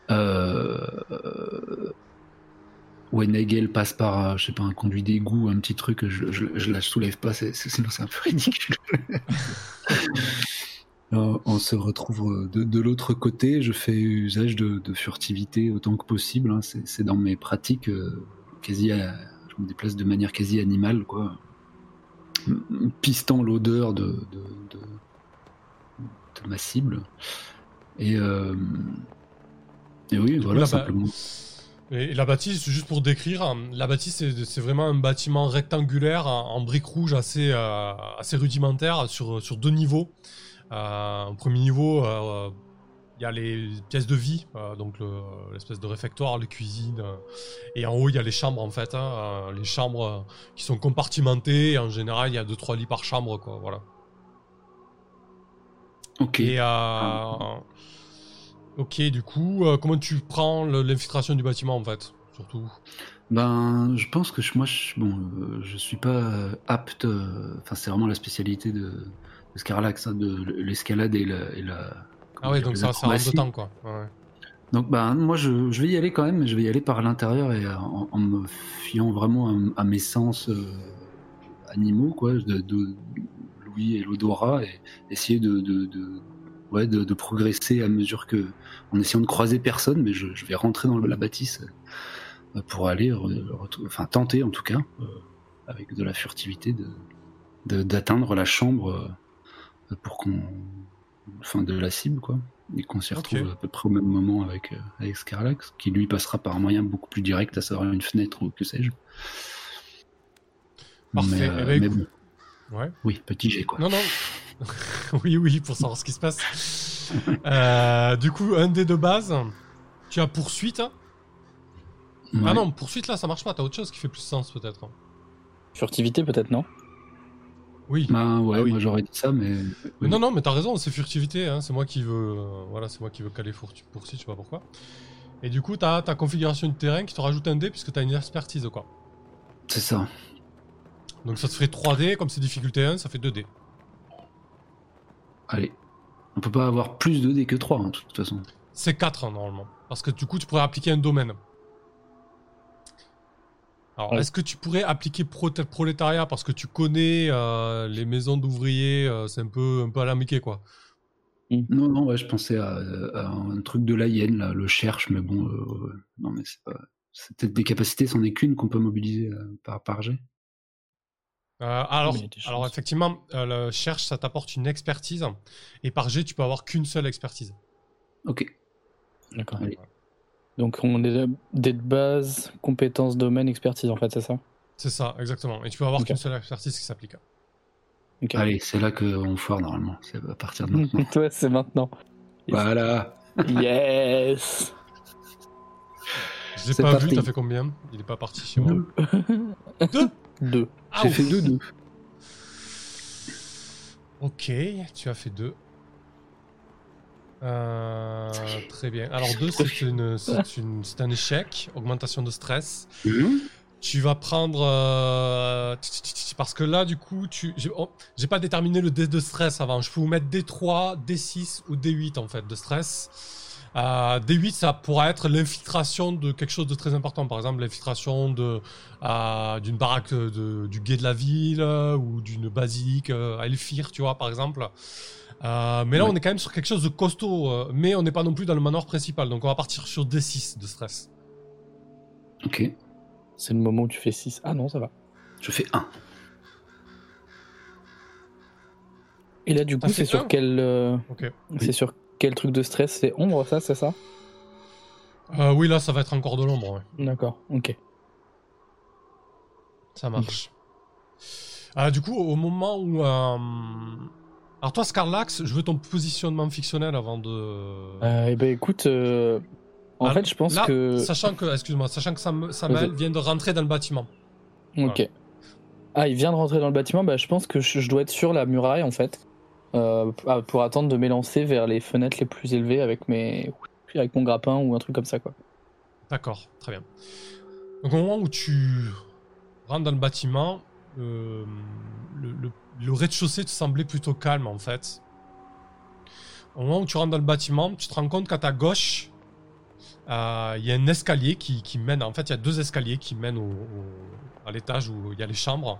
Speaker 3: Euh, euh, ouais, Nagel passe par, euh, je sais pas, un conduit d'égout, un petit truc, je, je, je la soulève pas, c'est- c'est- sinon c'est un peu ridicule. On se retrouve euh, de, de l'autre côté, je fais usage de, de furtivité autant que possible, hein, c'est dans mes pratiques, euh, quasi, à- je me déplace de manière quasi animale, quoi. Pistant l'odeur de, ma cible. Et, euh, et oui, voilà,
Speaker 1: là-bas-
Speaker 3: simplement.
Speaker 1: Et la bâtisse, juste pour décrire, hein, la bâtisse, c'est c'est vraiment un bâtiment rectangulaire en, en briques rouges assez, euh, assez rudimentaire sur, sur deux niveaux. Euh, au premier niveau, euh, il y a les pièces de vie, euh, donc le- l'espèce de réfectoire, les cuisines. euh, et en haut, il y a les chambres, en fait. hein, euh, les chambres euh, qui sont compartimentées. Et en général, il y a 2-3 lits par chambre, quoi. Voilà.
Speaker 3: Ok.
Speaker 1: Et euh, ok, du coup, euh, comment tu prends l'infiltration du bâtiment en fait, surtout?
Speaker 3: Ben, je pense que je, moi, je, bon, euh, je suis pas euh, apte. euh, Enfin, c'est vraiment la spécialité de, de Scarlax, hein, de l'escalade et la. Et la
Speaker 1: Ah ouais, donc ça, ça rentre dedans quoi. Ouais.
Speaker 3: Donc, ben, moi, je, je vais y aller quand même, mais je vais y aller par l'intérieur et en, en me fiant vraiment à, à mes sens euh, animaux, quoi, de, de l'ouïe et l'odorat, et essayer de, de, de- ouais, de, de progresser à mesure que, en essayant de croiser personne, mais je, je vais rentrer dans la bâtisse euh, pour aller, enfin tenter en tout cas, euh, avec de la furtivité, de d'atteindre la chambre euh, pour qu'on, enfin de la cible quoi, et qu'on s'y retrouve à peu près au même moment avec euh, avec Scarlax, qui lui passera par un moyen beaucoup plus direct, à savoir une fenêtre ou que sais-je.
Speaker 1: Parfait.
Speaker 3: Mais, euh,
Speaker 1: Eh ben,
Speaker 3: mais bon,
Speaker 1: Ouais.
Speaker 3: oui, petit jet quoi.
Speaker 1: Non, non. oui, oui, pour savoir ce qui se passe. Euh, du coup, un dé de base, tu as poursuite.
Speaker 3: Ouais.
Speaker 1: Ah non, poursuite là, ça marche pas. T'as autre chose qui fait plus sens peut-être.
Speaker 4: Furtivité peut-être, non?
Speaker 1: Oui.
Speaker 3: Bah ouais,
Speaker 1: Ah oui.
Speaker 3: moi j'aurais dit ça, mais
Speaker 1: Non, non, mais t'as raison, c'est furtivité. Hein. C'est moi qui veux, euh, voilà, c'est moi qui veux caler pour poursuite, je sais pas pourquoi. Et du coup, tu as ta configuration de terrain qui te rajoute un dé puisque tu as une expertise, quoi.
Speaker 3: C'est ça.
Speaker 1: Donc ça te ferait 3 dés, comme c'est difficulté 1, ça fait 2 dés.
Speaker 3: Allez. On peut pas avoir plus de dés que 3, hein, de toute façon.
Speaker 1: C'est 4 hein, normalement. Parce que du coup, tu pourrais appliquer un domaine. Alors,
Speaker 4: Ouais.
Speaker 1: est-ce que tu pourrais appliquer pro- prolétariat parce que tu connais euh, les maisons d'ouvriers, euh, c'est un peu, un peu alambiqué, quoi.
Speaker 3: Non, non, ouais, je pensais à, à un truc de la hyène, là, le cherche, mais bon, euh, non, mais c'est pas. C'est peut-être des capacités, c'en est qu'une qu'on peut mobiliser euh, par, par jet.
Speaker 1: Euh, alors, alors effectivement, euh, le cherche, ça t'apporte une expertise. Et par G, tu peux avoir qu'une seule expertise.
Speaker 3: Ok.
Speaker 4: D'accord.
Speaker 3: Allez.
Speaker 4: Donc on est des de base, compétences, domaine, expertise en fait, c'est ça
Speaker 1: C'est ça, exactement. Et tu peux avoir
Speaker 4: Ok.
Speaker 1: qu'une seule expertise qui s'applique.
Speaker 4: Ok.
Speaker 3: Allez, c'est là qu'on foire normalement. C'est à partir de maintenant.
Speaker 4: Toi, c'est maintenant.
Speaker 3: voilà.
Speaker 4: Yes
Speaker 1: Je l'ai pas
Speaker 3: parti.
Speaker 1: vu, t'as fait combien? Il est pas parti chez moi.
Speaker 3: Deux.
Speaker 1: Deux?
Speaker 4: Deux.
Speaker 1: Ah,
Speaker 3: J'ai fait deux, deux.
Speaker 1: Ok, tu as fait deux. Euh, très bien. Alors deux, c'est une, c'est une- un échec, augmentation de stress.
Speaker 3: Mhm.
Speaker 1: Tu vas prendre euh, parce que là, du coup, tu, j'ai oh, j'ai pas déterminé le dé de stress avant. Je peux vous mettre D3, D6 ou D8 en fait de stress. Euh, D8, ça pourra être l'infiltration de quelque chose de très important. Par exemple, l'infiltration de d'une baraque de, du guet de la ville ou d'une basilique à Elfir, tu vois, par exemple. Euh, mais là,
Speaker 3: Ouais.
Speaker 1: on est quand même sur quelque chose de costaud, euh, mais on n'est pas non plus dans le manoir principal. Donc, on va partir sur D6 de stress.
Speaker 3: Ok.
Speaker 4: C'est le moment où tu fais 6. Ah non, ça va.
Speaker 3: Je fais un.
Speaker 4: Et là, du coup,
Speaker 1: fait
Speaker 4: c'est sur quel euh,
Speaker 1: Ok.
Speaker 4: c'est sur quel truc de stress? C'est ombre, ça, c'est ça?
Speaker 1: Euh, oui, là, ça va être encore de l'ombre. ouais.
Speaker 4: D'accord. Ok.
Speaker 1: Ça marche. Euh, du coup, au moment où. Alors, toi, Scarlax, je veux ton positionnement fictionnel avant de.
Speaker 4: Euh, eh ben, écoute, euh, en
Speaker 1: Ah,
Speaker 4: fait, je pense
Speaker 1: là,
Speaker 4: que.
Speaker 1: Sachant que, excuse-moi, sachant que Sam- Samuel vient de rentrer dans le bâtiment.
Speaker 4: Ok. Ah, il vient de rentrer dans le bâtiment. Bah, je pense que je, je dois être sur la muraille en fait, euh, pour- pour attendre de m'élancer vers les fenêtres les plus élevées avec mes, avec mon grappin ou un truc comme ça quoi.
Speaker 1: D'accord, très bien. Donc, au moment où tu rentres dans le bâtiment, euh, le, le- le rez-de-chaussée te semblait plutôt calme en fait. Au moment où tu rentres dans le bâtiment, tu te rends compte qu'à ta gauche, euh, il y a un escalier qui, qui mène. En fait, il y a deux escaliers qui mènent au- à l'étage où il y a les chambres.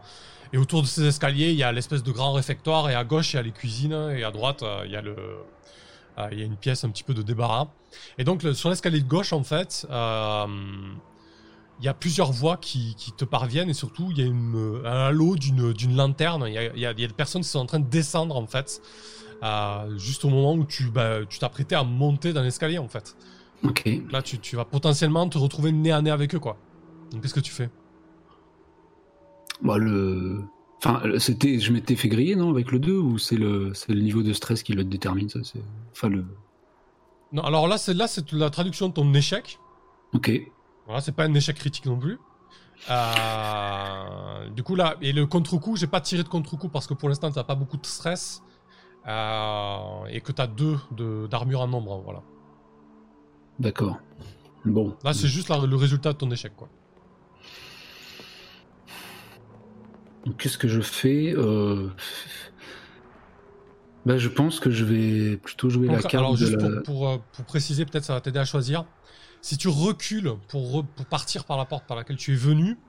Speaker 1: Et autour de ces escaliers, il y a l'espèce de grand réfectoire. Et à gauche, il y a les cuisines. Et à droite, euh, il y a le. euh, il y a une pièce un petit peu de débarras. Et donc, sur l'escalier de gauche, en fait, il y a plusieurs voies qui, qui te parviennent. Et surtout, il y a une, un halo d'une d'une lanterne. Il y, a, il, y a, il y a des personnes qui sont en train de descendre, en fait. euh, juste au moment où tu bah, tu t'apprêtais à monter dans l'escalier, en fait.
Speaker 3: Ok.
Speaker 1: Là, tu, tu vas potentiellement te retrouver nez à nez avec eux, quoi. Donc, qu'est-ce que tu fais?
Speaker 3: Bah, le. Enfin, c'était, je m'étais fait griller, non, avec le 2, ou c'est le, c'est le niveau de stress qui le détermine, ça, c'est. Enfin, le.
Speaker 1: Non, alors là, c'est là, c'est la traduction de ton échec.
Speaker 3: Ok.
Speaker 1: Voilà, c'est pas un échec critique non plus. Euh, du coup, là, et le contre-coup, j'ai pas tiré de contre-coup parce que pour l'instant, t'as pas beaucoup de stress. euh, et que t'as deux de- d'armure en nombre, voilà.
Speaker 3: D'accord. Bon.
Speaker 1: Là, c'est juste la- le résultat de ton échec, quoi.
Speaker 3: Qu'est-ce que je fais euh... bah, Je pense que je vais plutôt jouer la carte
Speaker 1: alors,
Speaker 3: de
Speaker 1: juste
Speaker 3: la...
Speaker 1: pour, pour, pour préciser, peut-être ça va t'aider à choisir. Si tu recules pour, re- pour partir par la porte par laquelle tu es venu,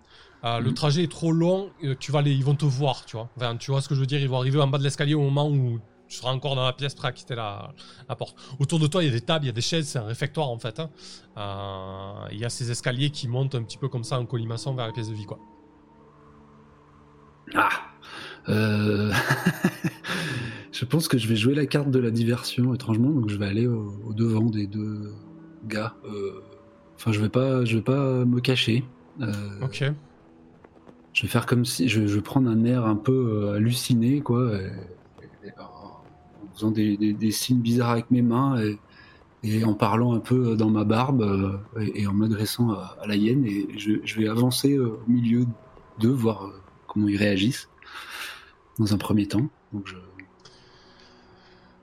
Speaker 1: euh, le
Speaker 3: Mhm.
Speaker 1: trajet est trop long, euh, tu vas les, ils vont te voir, tu vois. Enfin, tu vois ce que je veux dire, ils vont arriver en bas de l'escalier au moment où tu seras encore dans la pièce prêt à quitter la, la porte. Autour de toi, il y a des tables, il y a des chaises, c'est un réfectoire en fait. hein. Euh, Il y a ces escaliers qui montent un petit peu comme ça en colimaçon vers la pièce de vie, quoi.
Speaker 3: Ah Euh, Je pense que je vais jouer la carte de la diversion, étrangement, donc je vais aller au, au devant des deux gars. Euh, Enfin, je vais pas, je vais pas me cacher. Euh,
Speaker 1: Ok.
Speaker 3: Je vais faire comme si je, je vais prendre un air un peu euh, halluciné, quoi, et- et- en faisant des, des- des signes bizarres avec mes mains et, et en parlant un peu dans ma barbe et, en m'adressant à, à la hyène. Et je, je vais avancer au milieu d'eux, voir comment ils réagissent dans un premier temps. Donc je,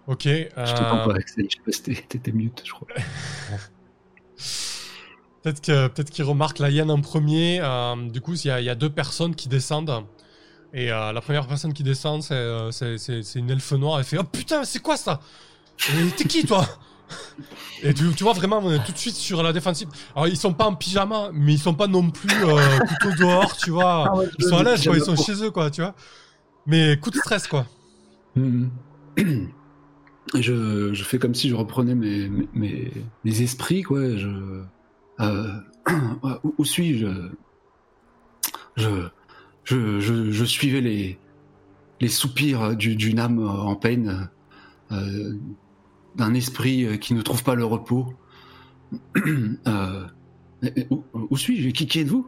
Speaker 1: Ok.
Speaker 3: je t'entends
Speaker 1: euh,
Speaker 3: pas, Axel. Je sais pas si t'es- t'étais mute, je crois.
Speaker 1: Peut-être que peut-être qu'il remarque la hyène en premier. euh, du coup, il y, a- il y a deux personnes qui descendent. Et euh, la première personne qui descend, c'est euh, c'est- une elfe noire. Elle fait Oh putain, c'est quoi ça? T'es qui toi? Et tu, tu vois vraiment, on est tout de suite sur la défensive. Alors, ils sont pas en pyjama, mais ils sont pas non plus couteau dehors, tu vois.
Speaker 3: Ah ouais,
Speaker 1: Ils sont à l'aise. Ils sont
Speaker 3: pyjama.
Speaker 1: chez eux, quoi, tu vois. Mais coup de stress, quoi.
Speaker 3: Je, fais comme si je reprenais mes, mes- esprits, quoi. Je, euh, où, suis-je? Je, je, je, suivais les, les soupirs du- d'une âme en peine, euh, d'un esprit qui ne trouve pas le repos. Euh, où suis-je? Qui êtes-vous?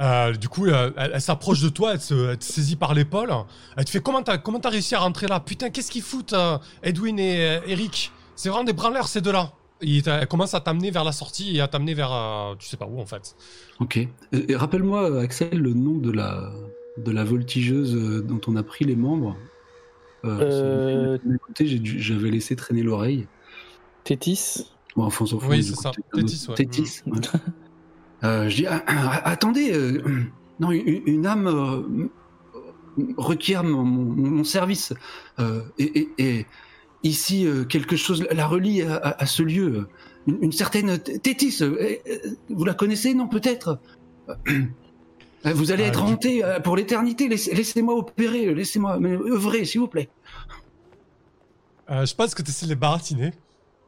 Speaker 1: Euh, du coup, euh, elle, elle s'approche de toi, elle, se, elle te saisit par l'épaule. Elle te fait Comment t'as comment t'as réussi à rentrer là? Putain, qu'est-ce qu'ils foutent, euh, Edwin et euh, Eric? C'est vraiment des branleurs, ces deux-là. Et elle commence à t'amener vers la sortie et à t'amener vers. euh, tu sais pas où, en fait.
Speaker 3: Ok. Et- et Rappelle-moi, Axel, le nom de la, de la voltigeuse dont on a pris les membres.
Speaker 4: Euh,
Speaker 3: Écoutez, dû- j'avais laissé traîner l'oreille.
Speaker 4: Tétis.
Speaker 3: Bon, enfin, on s'en fout,
Speaker 1: Oui, c'est ça. Tétis, ouais.
Speaker 3: Tétis, ouais. Euh, je dis, ah, ah, attendez, euh, non, une, une âme euh, requiert mon, mon- mon service. Euh, et, et- et ici, euh, quelque chose la relie à, à- à ce lieu. Une, une certaine Tétis, vous la connaissez, non, peut-être? Vous allez
Speaker 1: Ah,
Speaker 3: être hanté pour l'éternité. Laissez- Laissez-moi opérer, laissez-moi œuvrer, s'il vous plaît.
Speaker 1: Euh, je pense que tu essaies de les baratiner.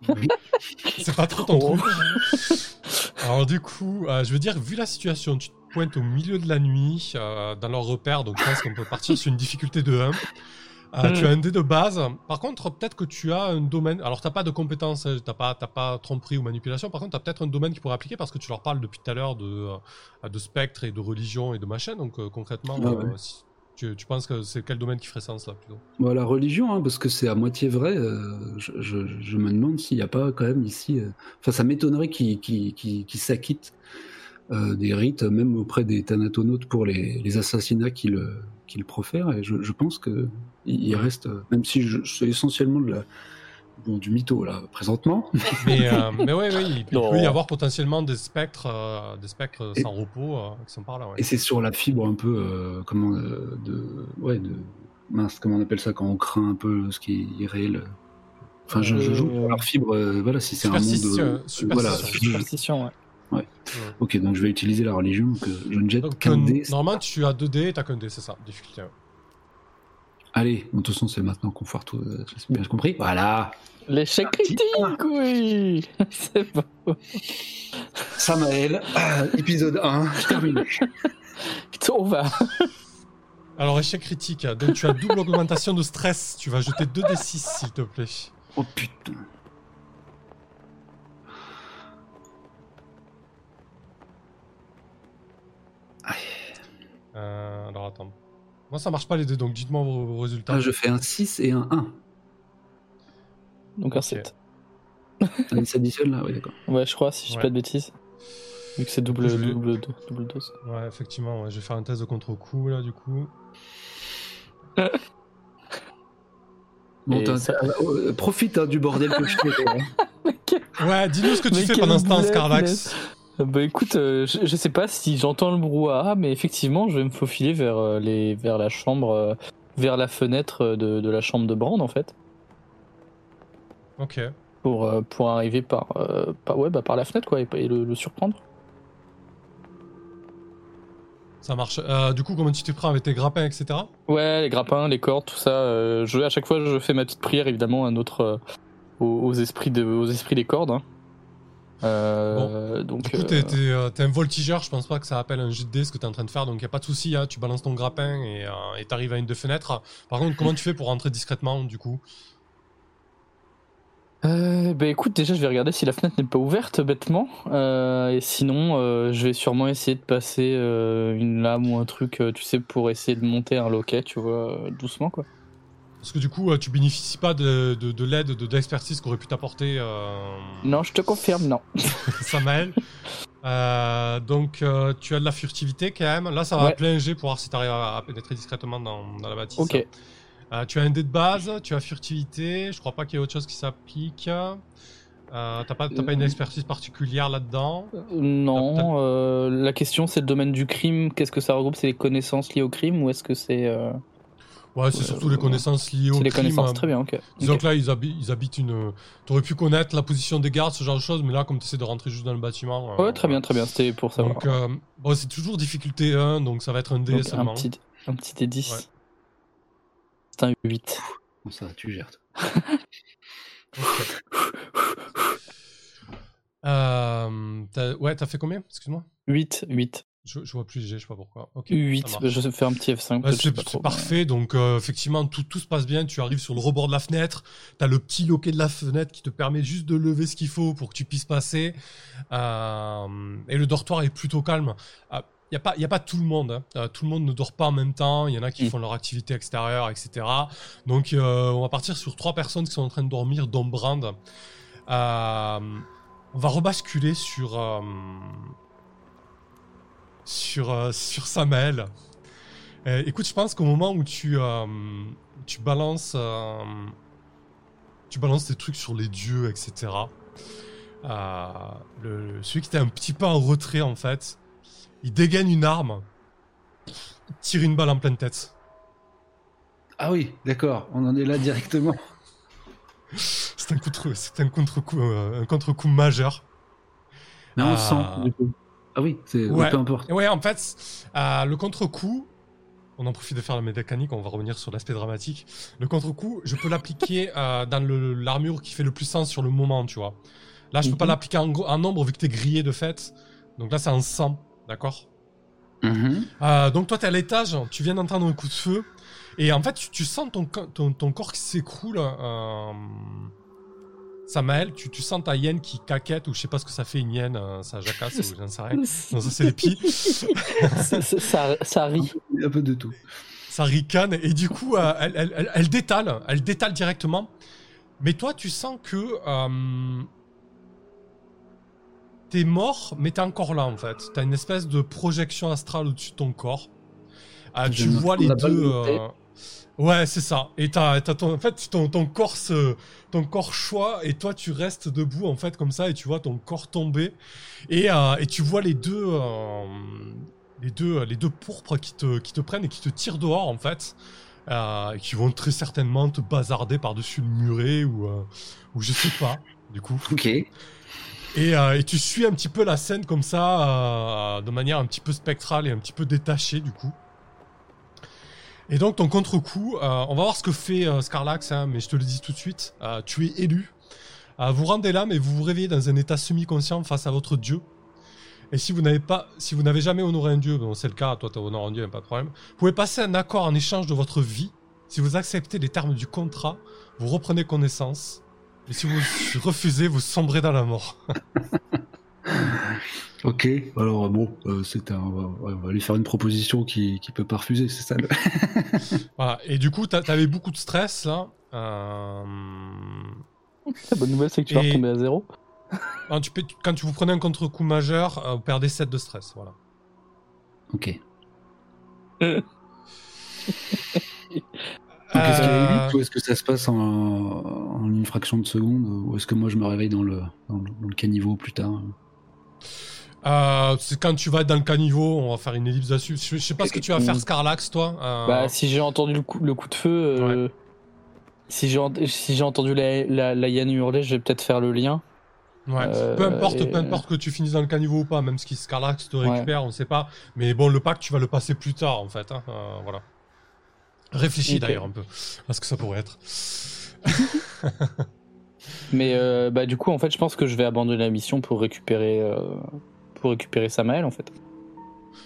Speaker 1: C'est pas trop ton truc. Alors, du coup, euh, je veux dire, vu la situation, tu te pointes au milieu de la nuit euh, dans leur repère, donc je pense qu'on peut partir sur une difficulté de 1. Euh,
Speaker 4: Mm.
Speaker 1: Tu as un dé de base. Par contre, peut-être que tu as un domaine. Alors, t'as pas de compétences, hein, t'as pas, t'as pas tromperie ou manipulation. Par contre, t'as peut-être un domaine qui pourrait appliquer parce que tu leur parles depuis tout à l'heure de, de spectre et de religion et de machin. Donc, concrètement,
Speaker 3: Ah
Speaker 1: euh,
Speaker 3: ouais.
Speaker 1: si- tu, penses que c'est quel domaine qui ferait sens là plutôt?
Speaker 3: Bon, la religion, hein, parce que c'est à moitié vrai, euh, je, me demande s'il n'y a pas quand même ici. euh, Enfin, ça m'étonnerait qu'ils qu'ils s'acquittent euh, des rites, même auprès des thanatonautes pour les, assassinats qu'ils profèrent. Et je, je pense que il il reste, même si c'est essentiellement de la, bon, du mytho là présentement.
Speaker 1: Mais, euh, mais ouais, ouais, il, peut y avoir potentiellement des spectres, euh, des spectres
Speaker 3: Et-
Speaker 1: sans repos euh, qui sont par là. Ouais.
Speaker 3: Et c'est sur la fibre un peu, euh, comment, euh, de, ouais, de, mince, comment on appelle ça quand on craint un peu ce qui est irréel. Enfin, je, je joue sur leur fibre, euh, voilà, si c'est un monde. Euh,
Speaker 1: superstition.
Speaker 3: voilà,
Speaker 4: Superstition, ouais.
Speaker 3: Ok, donc je vais utiliser la religion, euh, je ne jette qu'un dé.
Speaker 1: normalement, tu as 2 dés et t'as qu'un dé, c'est ça, difficulté.
Speaker 3: Allez, de toute façon, c'est maintenant qu'on foire tout. euh, J'ai bien compris. Voilà.
Speaker 4: L'échec critique, oui C'est bon.
Speaker 3: Samael, épisode 1, terminé.
Speaker 4: Putain, on va.
Speaker 1: Alors, échec critique. Donc, tu as double augmentation de stress. Tu vas jeter 2 d 6, s'il te plaît.
Speaker 3: Oh putain.
Speaker 1: Euh, alors, attends. Moi, ça marche pas les deux, donc dites-moi vos, vos résultats.
Speaker 3: Ah, je fais un 6 et un 1.
Speaker 4: Donc un
Speaker 1: Ok.
Speaker 4: 7.
Speaker 3: Ah, il s'additionne là, oui, d'accord.
Speaker 4: Ouais, je crois, si je dis
Speaker 1: Ouais.
Speaker 4: pas de bêtises. Vu que c'est double, double, do- double dose.
Speaker 1: Ouais, effectivement, ouais, je vais faire un test de contre-coup, là, du coup.
Speaker 3: Bon, t'as-
Speaker 4: ça-
Speaker 3: t'as- euh, profite hein, du bordel que je fais. hein.
Speaker 1: Ouais, dis-nous ce que tu
Speaker 4: Mais
Speaker 1: fais pendant ce temps, Scarlax.
Speaker 4: Bah écoute, euh, je, je sais pas si j'entends le brouhaha, mais effectivement, je vais me faufiler vers, euh, les, vers la chambre, euh, vers la fenêtre de, de la chambre de Brand en fait,
Speaker 1: Ok.
Speaker 4: pour, pour arriver par, euh, par, ouais, bah, par la fenêtre quoi, et, et le, le surprendre.
Speaker 1: Ça marche. Du coup, comment tu t'es prends avec tes grappins, etc.
Speaker 4: Ouais, les grappins, les cordes, tout ça. euh, je, à chaque fois, je fais ma petite prière évidemment à notre, aux, aux esprits de, aux esprits des cordes. hein. Euh, donc,
Speaker 1: Du coup,
Speaker 4: euh,
Speaker 1: t'es, t'es, euh, t'es un voltigeur, je pense pas que ça appelle un jet de dés ce que t'es en train de faire, donc y a pas de souci, hein, tu balances ton grappin et et t'arrives à une de fenêtre. Par contre, comment tu fais pour rentrer discrètement, du coup?
Speaker 4: Euh, bah écoute, déjà je vais regarder si la fenêtre n'est pas ouverte bêtement. Euh, et sinon, euh, je vais sûrement essayer de passer une lame ou un truc, tu sais, pour essayer de monter un loquet, tu vois, doucement quoi.
Speaker 1: Parce que du coup, euh, tu bénéficies pas de, de, de l'aide, de, l'expertise qu'aurait pu t'apporter euh,
Speaker 4: Non, je te confirme, non.
Speaker 1: Samael. Euh, donc, euh, tu as de la furtivité quand même. Là, ça va
Speaker 4: Ouais.
Speaker 1: jet pour voir si t'arrives à, à pénétrer discrètement dans, dans la bâtisse.
Speaker 4: Ok.
Speaker 1: Tu as un dé de base, tu as furtivité. Je crois pas qu'il y ait autre chose qui s'applique. Euh, T'as pas, t'as pas une expertise particulière là-dedans?
Speaker 4: Non, euh, la question c'est le domaine du crime, qu'est-ce que ça regroupe? C'est les connaissances liées au crime ou est-ce que c'est euh,
Speaker 1: Ouais, c'est
Speaker 4: Euh,
Speaker 1: surtout les connaissances liées au
Speaker 4: c'est les
Speaker 1: crime.
Speaker 4: connaissances
Speaker 1: hein.
Speaker 4: Très bien, ok.
Speaker 1: Disons que là, ils, habi- ils habitent une. T'aurais pu connaître la position des gardes, ce genre de choses, mais là, comme tu essaies de rentrer juste dans le bâtiment. euh,
Speaker 4: Ouais, très bien, très bien, c'était pour savoir.
Speaker 1: Donc, euh, bon, c'est toujours difficulté 1, donc ça va être un
Speaker 4: Donc,
Speaker 1: seulement.
Speaker 4: un, petit, un petit D10.
Speaker 1: Ouais.
Speaker 4: C'est un 8.
Speaker 3: Bon, ça, tu gères.
Speaker 1: Euh, t'as- ouais, t'as fait combien? Excuse-moi
Speaker 4: 8, 8.
Speaker 1: Je, je vois plus léger, je sais pas pourquoi. Ok,
Speaker 4: 8,
Speaker 1: ça marche.
Speaker 4: je vais faire un petit F5.
Speaker 1: Ouais,
Speaker 4: peut-être, je sais
Speaker 1: c'est parfait, donc euh, effectivement tout, tout se passe bien, tu arrives sur le rebord de la fenêtre, tu as le petit loquet de la fenêtre qui te permet juste de lever ce qu'il faut pour que tu puisses passer, Euh, et le dortoir est plutôt calme. Il n'y a, pas- y a pas tout le monde, hein. Euh, tout le monde ne dort pas en même temps, il y en a qui
Speaker 4: Mm.
Speaker 1: font leur activité extérieure, etc. Donc on va partir sur trois personnes qui sont en train de dormir, dont Brand. On va rebasculer sur... sur, euh, sur Samael. Euh, écoute, je pense qu'au moment où tu, euh, tu balances, euh, tu balances des trucs sur les dieux, etc. euh, le, celui qui était un petit peu en retrait en fait, il dégaine une arme, il tire une balle en pleine tête.
Speaker 3: Ah oui, d'accord, on en est là directement.
Speaker 1: C'est un contre, c'est un contre-coup, un contre-coup majeur.
Speaker 3: Mais on sent, du coup. Ah oui, c'est
Speaker 1: Ouais.
Speaker 3: peu importe.
Speaker 1: Et ouais, en fait, euh, le contre-coup, on en profite de faire la mécanique, on va revenir sur l'aspect dramatique. Le contre-coup, je peux l'appliquer euh, dans l'armure qui fait le plus sens sur le moment, tu vois. Là, je peux
Speaker 4: Mhm.
Speaker 1: pas l'appliquer en, en nombre vu que t'es grillé de fait. Donc là, c'est en 100, d'accord?
Speaker 3: Mhm.
Speaker 1: Euh, Donc toi, t'es à l'étage, tu viens d'entendre un coup de feu. Et en fait, tu, tu sens ton, ton, ton corps qui s'écroule. Euh... Samael, tu, tu sens ta hyène qui caquette, ou je sais pas ce que ça fait une hyène, euh, ça jacasse, ou j'en sais rien. Non, ça c'est les pies.
Speaker 4: ça, ça- ça- ça rit.
Speaker 3: Un peu de tout.
Speaker 1: ça ricane et du coup euh, elle, elle, elle- elle détale, elle détale directement. Mais toi tu sens que euh, t'es mort mais t'es encore là en fait. T'as une espèce de projection astrale au-dessus de ton corps. Ah, tu vois les deux. Euh, Ouais c'est ça. Et t'as, t'as ton, en fait ton, ton corps se, ton corps choix et toi tu restes debout en fait comme ça et tu vois ton corps tomber et, euh, et tu vois les deux. euh, les deux, les deux pourpres qui te, qui te prennent et qui te tirent dehors en fait, euh, et qui vont très certainement te bazarder par-dessus le muret ou, euh, ou je sais pas, du coup.
Speaker 3: Ok.
Speaker 1: Et, euh, et tu suis un petit peu la scène comme ça, euh, de manière un petit peu spectrale et un petit peu détachée du coup. Et donc ton contre-coup, euh, on va voir ce que fait euh, Scarlax, hein, mais je te le dis tout de suite, euh, tu es élu. Euh, vous rendez là, mais vous vous réveillez dans un état semi-conscient face à votre dieu. Et si vous n'avez pas, si vous n'avez jamais honoré un dieu, bon c'est le cas, toi tu honoré un dieu, pas de problème. Vous pouvez passer un accord en échange de votre vie. Si vous acceptez les termes du contrat, vous reprenez connaissance. Et si vous refusez, vous sombrez dans la mort.
Speaker 3: Ok. Alors bon, euh, c'est un, on va, lui faire une proposition qui, qui peut pas refuser, c'est ça. le-
Speaker 1: Voilà. Et du coup, t'a- t'avais beaucoup de stress là. Euh...
Speaker 4: La bonne nouvelle, c'est que tu vas
Speaker 1: Et-
Speaker 4: retomber à zéro.
Speaker 1: non, tu peux- quand tu vous prenez un contre-coup majeur, euh, vous perdez 7 de stress. Voilà.
Speaker 3: Ok. Donc, Est-ce qu'il y a
Speaker 1: Euh,
Speaker 3: élite ou est-ce que ça se passe en, en une fraction de seconde ou est-ce que moi je me réveille dans le, dans le, dans le caniveau plus tard?
Speaker 1: Euh, c'est quand tu vas être dans le caniveau, on va faire une ellipse là-dessus. Je, je sais pas ce que tu vas faire, Scarlax, toi. euh,
Speaker 4: Bah, si j'ai entendu le coup, le coup de feu, euh, si j'ai si entendu la, la, la hyène hurler, je vais peut-être faire le lien.
Speaker 1: Ouais. Peu importe,
Speaker 4: et-
Speaker 1: peu importe que tu finisses dans le caniveau ou pas, même si Scarlax te récupère, on sait pas. Mais bon, le pack, tu vas le passer plus tard, en fait. hein, voilà. Réfléchis d'ailleurs un peu à ce que ça pourrait être.
Speaker 4: Mais euh, bah, du coup, en fait, je pense que je vais abandonner la mission pour récupérer, euh, pour récupérer Samael, en fait.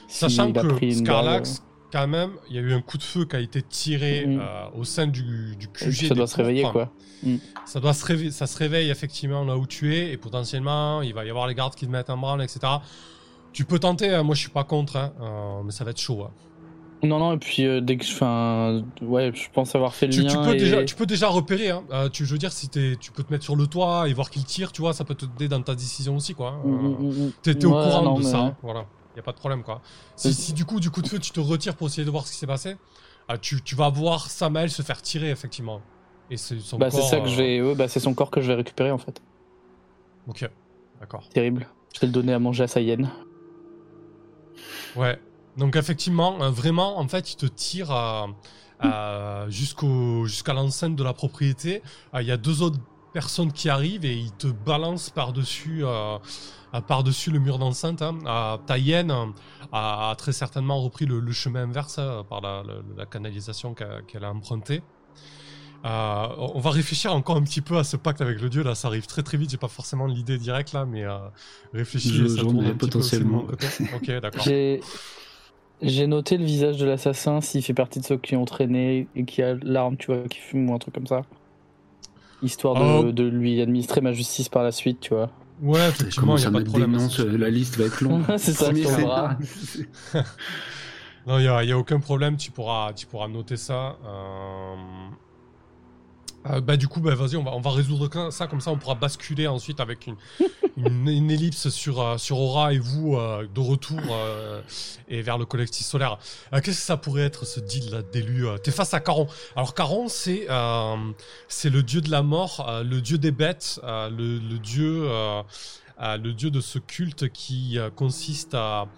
Speaker 1: Sachant que Scarlax, quand même, il y a eu un coup de feu qui a été tiré
Speaker 4: Mhm.
Speaker 1: euh, au sein du, du QG.
Speaker 4: ça
Speaker 1: des
Speaker 4: doit se réveiller,
Speaker 1: pourpres.
Speaker 4: quoi.
Speaker 1: Ça, doit se réveiller, ça se réveille effectivement là où tu es, et potentiellement, il va y avoir les gardes qui te mettent en branle, etc. Tu peux tenter, hein, moi je suis pas contre, hein, euh, mais ça va être chaud. hein.
Speaker 4: Non, non, et puis euh, dès que je. Enfin, ouais, je pense avoir fait le
Speaker 1: Tu,
Speaker 4: lien.
Speaker 1: tu peux
Speaker 4: et-
Speaker 1: déjà, tu peux déjà repérer. Hein. Euh, tu, je veux dire, si tu peux te mettre sur le toit et voir qu'il tire, tu vois, ça peut t'aider dans ta décision aussi, quoi.
Speaker 4: mm.
Speaker 1: T'es au courant
Speaker 4: non,
Speaker 1: de
Speaker 4: mais
Speaker 1: ça, hein, voilà. Y a pas de problème, quoi. Si,
Speaker 4: Euh,
Speaker 1: si du coup, du coup de feu, tu te retires pour essayer de voir ce qui s'est passé, tu, tu vas voir Samael se faire tirer, effectivement. Et c'est son
Speaker 4: Bah, c'est
Speaker 1: corps,
Speaker 4: ça que
Speaker 1: euh,
Speaker 4: je vais. ouais, bah, c'est son corps que je vais récupérer, en fait.
Speaker 1: Ok, d'accord.
Speaker 4: Terrible. Je vais le donner à manger à sa hyène.
Speaker 1: Ouais. Donc effectivement, euh, vraiment, en fait, il te tire jusqu'au jusqu'à l'enceinte de la propriété. Il y a deux autres personnes qui arrivent et ils te balancent par-dessus par-dessus le mur d'enceinte. Hein. ta hyène a, très certainement repris le, chemin inverse hein, par la, canalisation qu'elle a empruntée. Euh, on va réfléchir encore un petit peu à ce pacte avec le dieu là, ça arrive très très vite. J'ai pas forcément l'idée directe là, mais euh, réfléchis.
Speaker 3: ça tourne potentiellement.
Speaker 1: ok, d'accord.
Speaker 4: J'ai noté le visage de l'assassin s'il fait partie de ceux qui ont traîné et qui a l'arme, tu vois, qui fume ou un truc comme ça. Histoire de, oh. lui administrer ma justice par la suite, tu vois.
Speaker 1: Ouais, effectivement, il n'y a pas de problème.
Speaker 3: la liste va être longue.
Speaker 4: c'est ça,
Speaker 1: Non, il n'y a, a, aucun problème, tu pourras, tu pourras noter ça. Euh... Euh, bah du coup bah vas-y on va on va résoudre ça comme ça on pourra basculer ensuite avec une, une, ellipse sur euh, sur Aura et vous euh, de retour et vers le collectif solaire. Qu'est-ce que ça pourrait être ce deal là d'élu T'es face à Caron. Alors Caron c'est c'est le dieu de la mort, le dieu des bêtes, le, le, dieu le dieu de ce culte qui consiste à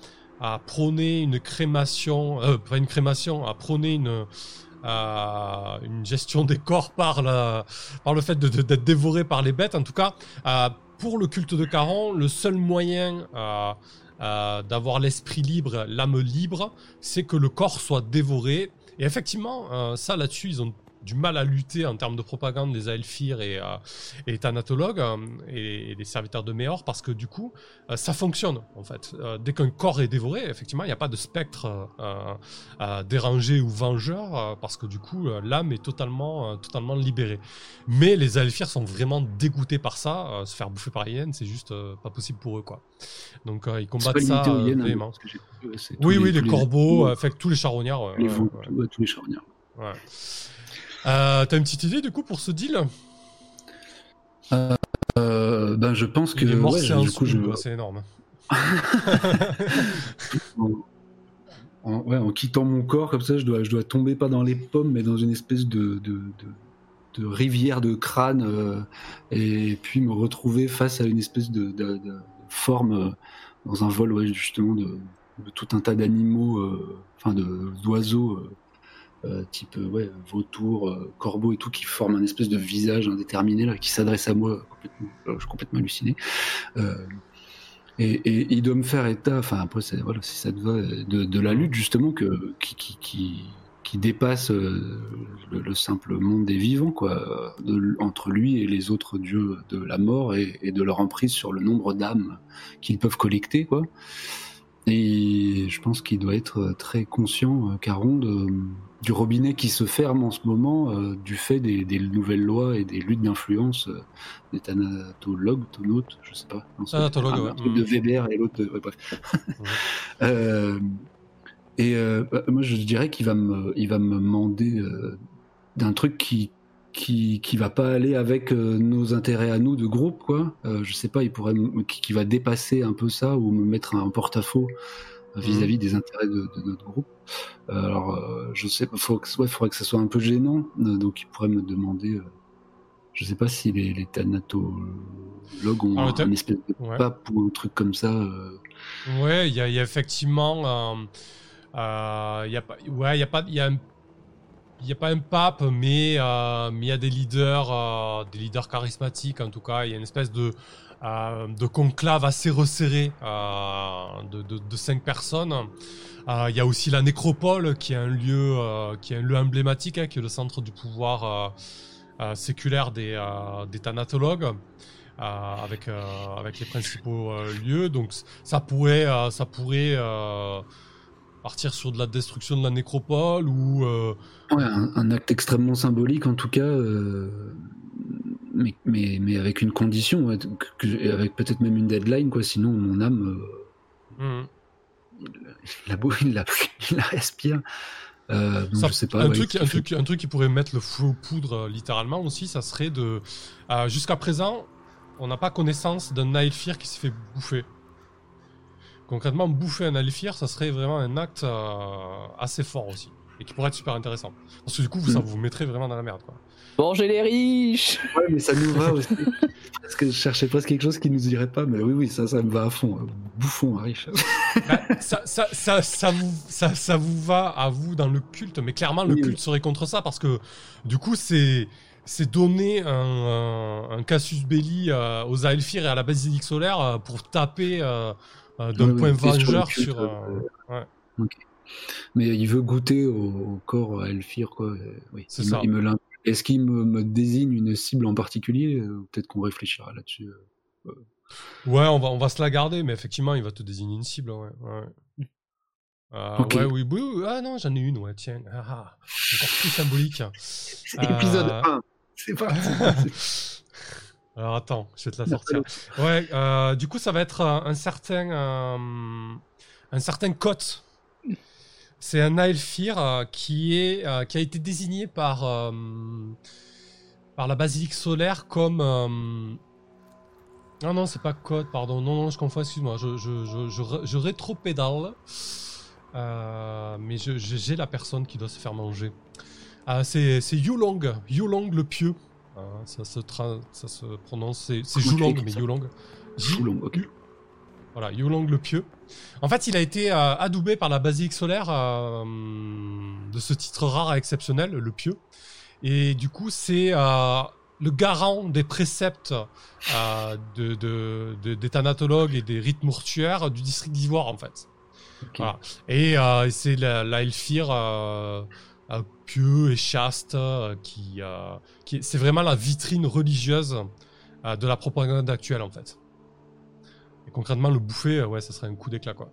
Speaker 1: à prôner une crémation, pas une crémation, à prôner une euh, une gestion des corps par, par le fait d'être dévoré par les bêtes. En tout cas, euh, pour le culte de Caron, le seul moyen euh, d'avoir l'esprit libre, l'âme libre, c'est que le corps soit dévoré. Et effectivement, ça là-dessus, ils ont du mal à lutter en termes de propagande des Aelfir et, euh, et Thanatologues euh, et, des serviteurs de Méor parce que du coup, euh, ça fonctionne en fait. dès qu'un corps est dévoré, effectivement, il n'y a pas de spectre dérangé ou vengeur parce que du coup, l'âme est totalement, totalement libérée. Mais les Aelfir sont vraiment dégoûtés par ça. se faire bouffer par hyène, c'est juste pas possible pour eux quoi. Donc ils combattent ça
Speaker 3: vraiment.
Speaker 1: oui, oui, les, corbeaux, fait, tous les charognards.
Speaker 3: Les tous les charognards.
Speaker 1: Ouais. Euh, T'as une petite idée du coup pour ce deal?
Speaker 3: Euh, Ben je pense que.
Speaker 1: Il est mort, c'est du coup, je... c'est énorme.
Speaker 3: en, ouais, en, quittant mon corps comme ça, je dois, je dois tomber pas dans les pommes, mais dans une espèce de, de, de, rivière de crâne, euh, et puis me retrouver face à une espèce de, forme euh, dans un vol, ouais, justement, de, tout un tas d'animaux, euh, enfin d'oiseaux euh, type euh, ouais, vautour, euh, corbeau et tout, qui forment un espèce de visage indéterminé là, qui s'adresse à moi complètement, je suis complètement halluciné. Et, il doit me faire état, enfin après voilà, si ça te va, de, la lutte justement que, qui, qui, qui, dépasse le, simple monde des vivants, quoi, entre lui et les autres dieux de la mort et, et de leur emprise sur le nombre d'âmes qu'ils peuvent collecter, quoi. Et je pense qu'il doit être très conscient, Caron, de, du robinet qui se ferme en ce moment euh, du fait des, nouvelles lois et des luttes d'influence euh, des thanatologues, tonautes, je sais pas. De Weber et l'autre, bref. Euh, et bah, moi, je dirais qu'il va me, il va me demander d'un truc qui, qui, qui va pas aller avec nos intérêts à nous de groupe, quoi. je sais pas, il pourrait, qui, qui, va dépasser un peu ça ou me mettre un porte-à-faux vis-à-vis des intérêts de, notre groupe. Euh, alors, euh, je sais, il faudrait que ça soit un peu gênant, euh, donc il pourrait me demander. je sais pas si les, les thanatologues ont ah, un espèce de pape ou un truc comme ça.
Speaker 1: Ouais, il y, a effectivement. Il y a pas, ouais, il y a pas, il y a il n'y a pas un pape, mais il y a des leaders, des leaders charismatiques en tout cas. Il y a une espèce de, euh, de conclave assez resserré euh, de, cinq personnes. Euh, il y a aussi la nécropole qui est un lieu, qui est un emblématique, hein, qui est le centre du pouvoir séculaire des, des thanatologues. avec avec les principaux lieux donc ça pourrait ça pourrait partir sur de la destruction de la nécropole ou
Speaker 3: ouais, un, acte extrêmement symbolique en tout cas mais, mais, mais, avec une condition, avec peut-être même une deadline, quoi. Sinon, mon âme, euh, mmh. la, il, la, il la respire. Euh, je sais pas,
Speaker 1: un, truc, un, truc, un truc qui pourrait mettre le feu aux poudres littéralement aussi, ça serait de. Euh, jusqu'à présent, on n'a pas connaissance d'un Nilfir qui s'est fait bouffer. Concrètement, bouffer un Nilfir, ça serait vraiment un acte assez fort aussi. Et qui pourrait être super intéressant. Parce que du coup, ça mmh. vous mettrait vraiment dans la merde. Quoi.
Speaker 4: Manger les riches
Speaker 3: Ouais, mais ça nous va aussi. parce que je cherchais presque quelque chose qui nous irait pas, mais oui, oui, ça, ça me va à fond. Euh, bouffon, hein, riche.
Speaker 1: Bah, ça, ça, ça, ça, vous, ça, ça vous va à vous dans le culte, mais clairement, le
Speaker 3: Oui,
Speaker 1: culte
Speaker 3: oui.
Speaker 1: serait contre ça parce que du coup, c'est. C'est donner un, un, un casus belli euh, aux Aelfir et à la basilique solaire euh, pour taper euh, euh, d'un
Speaker 3: Ouais,
Speaker 1: point
Speaker 3: ouais, sur
Speaker 1: vengeur
Speaker 3: culte,
Speaker 1: sur. euh, ouais.
Speaker 3: Ok. Mais il veut goûter au, au corps à Elfir, quoi. euh, Oui,
Speaker 1: C'est ça.
Speaker 3: il me Est-ce qu'il me, me désigne une cible en particulier Euh, Peut-être qu'on réfléchira là-dessus. euh.
Speaker 1: Ouais, on va, on va se la garder, mais effectivement, il va te désigner une cible. Ouais, ouais. Euh, ouais, oui, oui, oui. Ah non, j'en ai une, ouais, tiens. Ah, ah. encore plus symbolique.
Speaker 3: Épisode
Speaker 1: Euh,
Speaker 3: 1, c'est parti.
Speaker 1: Alors attends, je vais te la sortir. Ouais, euh, du coup, ça va être euh, un certain, euh, un certain Cote. C'est un Aelfir euh, qui est, qui a été désigné par, par la basilique solaire comme. Non, non, c'est pas Cote, pardon. Non, non, je confonds. Excuse-moi, je, je, je, je, ré- je rétropédale. Mais j'ai la personne qui doit se faire manger. Ah, c'est c'est Yulong, Yulong le pieux. Ça, se tra- ça se prononce, c'est
Speaker 3: écris
Speaker 1: mais. J-
Speaker 3: Foulon, ok.
Speaker 1: Voilà, Yulong le pieux. En fait, il a été euh, adoubé par la basilique solaire euh, de ce titre rare et exceptionnel, le pieux. Et du coup, c'est euh, le garant des préceptes de, de- de- des thanatologues et des rites mortuaires du district d'Ivoire, en fait. Voilà. Et c'est la, la Elfir pieux et chaste euh, qui, euh, qui c'est vraiment la vitrine religieuse euh, de la propagande actuelle en fait. Et concrètement, le bouffer, euh, ouais, ça serait un coup d'éclat quoi.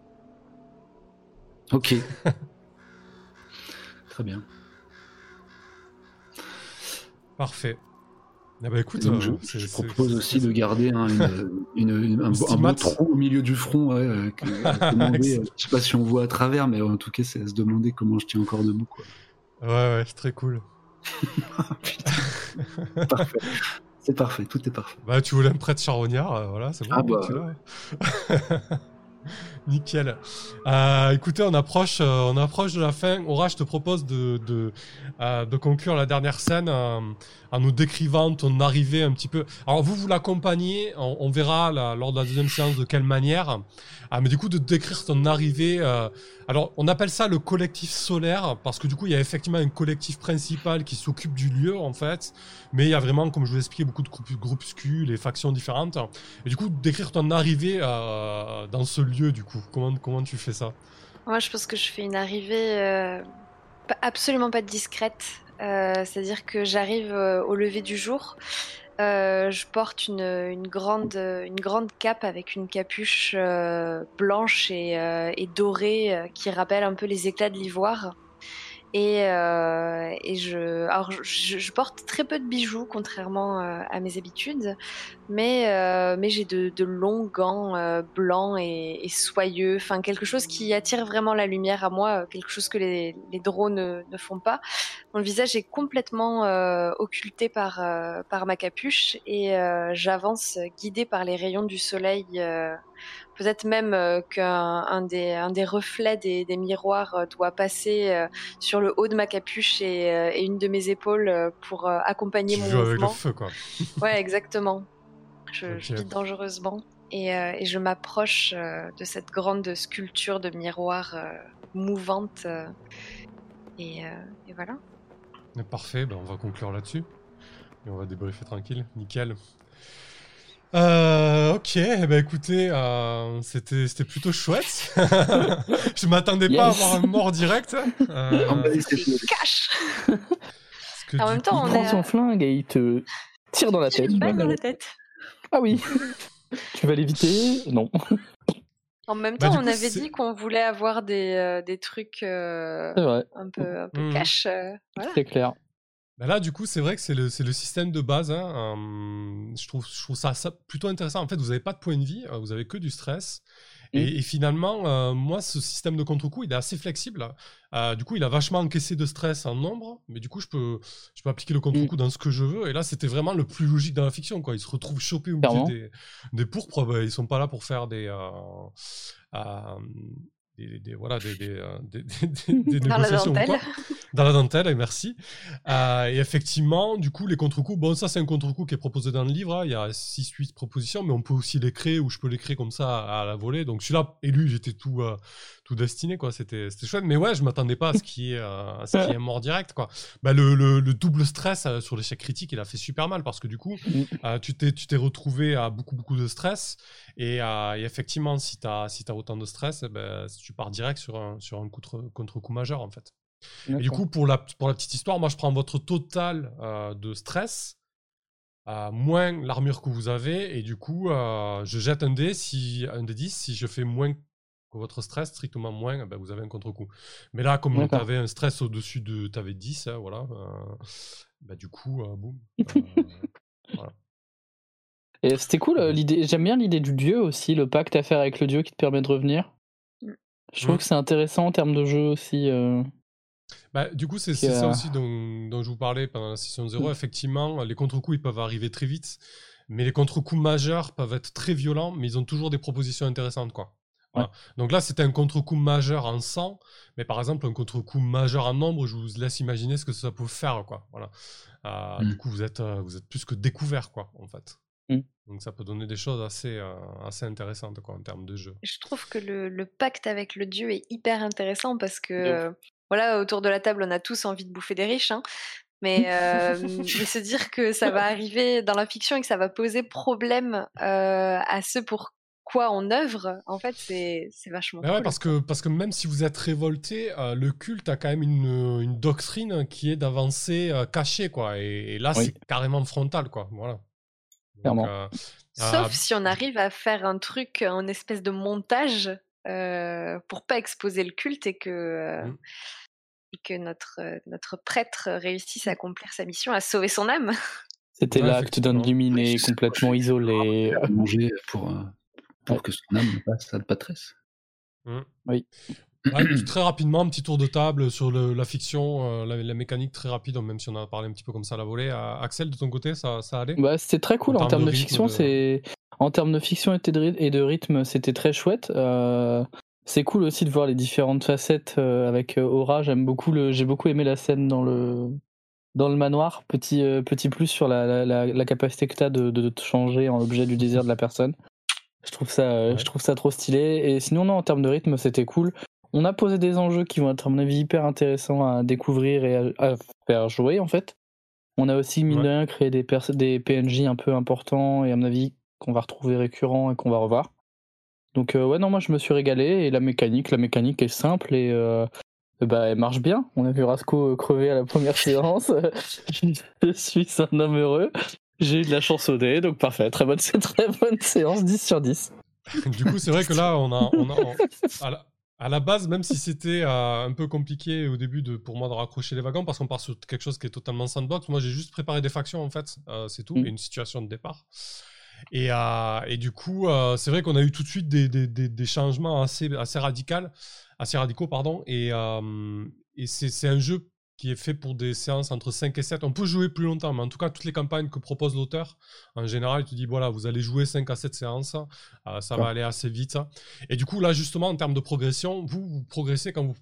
Speaker 3: Ok. Très bien.
Speaker 1: Parfait. Eh ben écoute,
Speaker 3: je,
Speaker 1: euh,
Speaker 3: propose aussi de garder hein, une, une- une- un, un beau trou au milieu du front. Ouais, euh, que- demander, euh, je sais pas si on voit à travers, mais en tout cas, c'est à se demander comment je tiens encore debout. Quoi.
Speaker 1: Ouais, ouais, c'est très cool.
Speaker 3: Parfait. C'est parfait, tout est parfait.
Speaker 1: Bah, tu voulais un prêtre charognard, euh, voilà, c'est bon.
Speaker 3: Ah bah.
Speaker 1: Nickel. Euh, écoutez, on approche, euh, on approche de la fin. Aura, je te propose de, de, euh, de conclure la dernière scène en nous décrivant ton arrivée un petit peu. Alors, vous, vous l'accompagnez, on, verra lors de la deuxième séance de quelle manière. Ah, mais du coup, de décrire ton arrivée. alors, on appelle ça le collectif solaire parce que du coup, il y a effectivement un collectif principal qui s'occupe du lieu, en fait. Mais il y a vraiment, comme je vous l'ai expliqué, beaucoup de group- groupuscules et factions différentes. Et du coup, décrire ton arrivée dans ce lieu, du coup, comment, tu fais ça
Speaker 2: Moi, je pense que je fais une arrivée euh, absolument pas discrète. Euh, C'est-à-dire que j'arrive euh, au lever du jour. Je porte une, grande, une cape avec une capuche blanche et, dorée qui rappelle un peu les éclats de l'ivoire. Et, je, porte très peu de bijoux, contrairement à mes habitudes, mais, euh, mais j'ai de, de longs gants euh, blancs et, et soyeux, enfin quelque chose qui attire vraiment la lumière à moi, euh, quelque chose que les, les drones ne, ne font pas. Mon visage est complètement euh, occulté par, par ma capuche et j'avance guidée par les rayons du soleil. Peut-être même qu'un un des, un des reflets des, des miroirs doit passer sur le haut de ma capuche et, et une de mes épaules pour accompagner
Speaker 1: Tu
Speaker 2: mon
Speaker 1: joues avec le
Speaker 2: mouvement.
Speaker 1: feu, quoi.
Speaker 2: Ouais, exactement. Je, je
Speaker 1: Ok.
Speaker 2: vis dangereusement et, euh, et je m'approche euh, de cette grande sculpture de miroir euh, mouvante. euh, et, euh, et voilà.
Speaker 1: Parfait, ben, on va conclure là-dessus. Et on va débriefer tranquille. Nickel. Euh, ok, eh ben écoutez, euh, c'était c'était plutôt chouette. Je m'attendais pas à avoir un mort direct. Euh,
Speaker 3: c'est
Speaker 2: Il cache En même
Speaker 1: coup-
Speaker 2: temps,
Speaker 4: Il
Speaker 2: on
Speaker 4: prend
Speaker 2: est-
Speaker 4: son flingue et il te tire dans la tête.
Speaker 2: dans la tête.
Speaker 4: Ah oui. tu vas l'éviter? Non.
Speaker 2: En même
Speaker 1: Bah,
Speaker 2: temps, on
Speaker 1: coup,
Speaker 2: avait dit qu'on voulait avoir des, euh, des trucs euh, un peu, un peu
Speaker 1: Mhm.
Speaker 2: cash. euh, voilà.
Speaker 4: c'est clair.
Speaker 1: Bah là, du coup, c'est vrai que c'est le, c'est le système de base. hein, euh, je, trouve, je trouve ça, ça plutôt intéressant. En fait, vous n'avez pas de point de vie, vous avez que du stress. Et,
Speaker 4: Mm.
Speaker 1: et finalement, euh, moi, ce système de contre-coup, il est assez flexible. Euh, du coup, il a vachement encaissé de stress en nombre, mais du coup, je peux, je peux appliquer le contre-coup dans ce que je veux. Et là, c'était vraiment le plus logique dans la fiction. Quoi. Ils se retrouvent chopés au milieu des, des pourpres. Bah, ils sont pas là pour faire des. euh, des, des- voilà, des, des, euh, des- des
Speaker 2: Dans la
Speaker 1: négociations
Speaker 2: dentelle.
Speaker 1: dans la dentelle, et merci. Euh, et effectivement, du coup, les contre-coups, bon, ça, c'est un contre-coup qui est proposé dans le livre. hein. Il y a 6-8 propositions, mais on peut aussi les créer ou je peux les créer comme ça à la volée. Donc, celui-là, élu, j'étais tout, euh, tout destiné, quoi. C'était c'était chouette. Mais ouais, je m'attendais pas à ce qui est, euh, à ce qui est mort direct, quoi. Bah, le, le- le double stress euh, sur l'échec critique, il a fait super mal parce que du coup,
Speaker 4: Mm.
Speaker 1: euh, tu t'es tu t'es retrouvé à beaucoup, beaucoup de stress. Et, euh, et effectivement, si tu as, si as autant de stress, eh ben, tu pars direct sur un, sur un contre- contre-coup majeur, en fait. Et du coup, pour la, pour la petite histoire, moi, je prends votre total de stress, euh, moins l'armure que vous avez, et du coup, euh, je jette un dé, si, un dé 10, si je fais moins que votre stress, strictement moins, ben, vous avez un contre-coup. Mais là, comme tu avais un stress au-dessus de... Tu avais 10, hein, voilà. euh, bah, du coup, euh, boum. euh, voilà.
Speaker 4: Et c'était cool, euh, l'idée. J'aime bien l'idée du dieu aussi, le pacte à faire avec le dieu qui te permet de revenir. Je trouve
Speaker 1: Mm.
Speaker 4: que c'est intéressant en termes de jeu aussi.
Speaker 1: Bah, du coup, c'est ça aussi dont, dont je vous parlais pendant la session 0.
Speaker 4: Mm.
Speaker 1: Effectivement, les contre-coups, ils peuvent arriver très vite, mais les contre-coups majeurs peuvent être très violents, mais ils ont toujours des propositions intéressantes. Quoi. Voilà. Donc là, c'était un contre-coup majeur en 100, mais par exemple, un contre-coup majeur en nombre, je vous laisse imaginer ce que ça peut faire. Quoi. Voilà. Euh,
Speaker 3: Mm.
Speaker 1: Du coup, vous êtes, euh, vous êtes plus que découvert, quoi, en fait.
Speaker 4: Mm.
Speaker 1: Donc ça peut donner des choses assez, euh, assez intéressantes quoi, en termes de jeu.
Speaker 2: Je trouve que le, le pacte avec le dieu est hyper intéressant parce que, euh, voilà, autour de la table, on a tous envie de bouffer des riches, hein. mais, euh, mais se dire que ça va arriver dans la fiction et que ça va poser problème euh, à ceux pour quoi on œuvre, en fait, c'est c'est vachement
Speaker 1: ouais,
Speaker 2: cool.
Speaker 1: parce que, parce que même si vous êtes révolté, euh, le culte a quand même une, une doctrine qui est d'avancer euh, caché, quoi. Et, et là,
Speaker 4: Oui.
Speaker 1: c'est carrément frontal, quoi. Voilà. Donc, euh,
Speaker 2: Sauf
Speaker 1: ah,
Speaker 2: si on arrive à faire un truc, en espèce de montage euh, pour pas exposer le culte et que, euh,
Speaker 1: Mm.
Speaker 2: et que notre, euh, notre prêtre réussisse à accomplir sa mission, à sauver son âme.
Speaker 4: C'était
Speaker 1: Ouais,
Speaker 4: l'acte d'un illuminé complètement isolé.
Speaker 3: à manger pour, pour que son âme passe à patresse.
Speaker 1: ouais, puis très rapidement, un petit tour de table sur le- la fiction, euh, la, la mécanique très rapide, même si on en a parlé un petit peu comme ça à la volée. Euh, Axel, de ton côté, ça, ça allait?
Speaker 4: Bah, c'était très cool
Speaker 1: En
Speaker 4: en,
Speaker 1: termes
Speaker 4: termes
Speaker 1: de
Speaker 4: fiction.
Speaker 1: de-
Speaker 4: C'est en termes de fiction et de, ry- et de rythme, c'était très chouette. Euh, C'est cool aussi de voir les différentes facettes euh, avec Aura. J'aime beaucoup le, j'ai beaucoup aimé la scène dans le dans le manoir. Petit euh, petit plus sur la, la, la- la capacité que t'as de, de te changer en objet du désir de la personne. Je trouve ça euh,
Speaker 1: Ouais.
Speaker 4: je trouve ça trop stylé. Et sinon non, en termes de rythme, c'était cool. On a posé des enjeux qui vont être à mon avis hyper intéressants à découvrir et à, à faire jouer en fait. On a aussi, mine
Speaker 1: Ouais.
Speaker 4: de rien, créé des, PNJ un peu importants et à mon avis qu'on va retrouver récurrents et qu'on va revoir. Donc euh, ouais, non, moi je me suis régalé et la mécanique, la mécanique est simple et euh, bah, elle marche bien. On a vu Rasco crever à la première séance. je suis un homme heureux. J'ai eu de la chance au dé, donc parfait. Très bonne, très bonne séance, 10 sur 10.
Speaker 1: du coup, c'est vrai que là, on a, on a on- à, la, à la base, même si c'était euh, un peu compliqué au début de, pour moi de raccrocher les wagons, parce qu'on part sur quelque chose qui est totalement sandbox, moi j'ai juste préparé des factions en fait, euh, c'est tout,
Speaker 4: Mm.
Speaker 1: et une situation de départ. Et, euh, et du coup, euh, c'est vrai qu'on a eu tout de suite des, des, des, des changements assez, assez, radical, assez radicaux. Pardon, et et c'est un jeu qui est fait pour des séances entre 5 et 7. On peut jouer plus longtemps, mais en tout cas, toutes les campagnes que propose l'auteur, en général, il te dit voilà, vous allez jouer 5 à 7 séances, euh, ça va aller assez vite. Et du coup, là, justement, en termes de progression, vous, vous progressez quand vous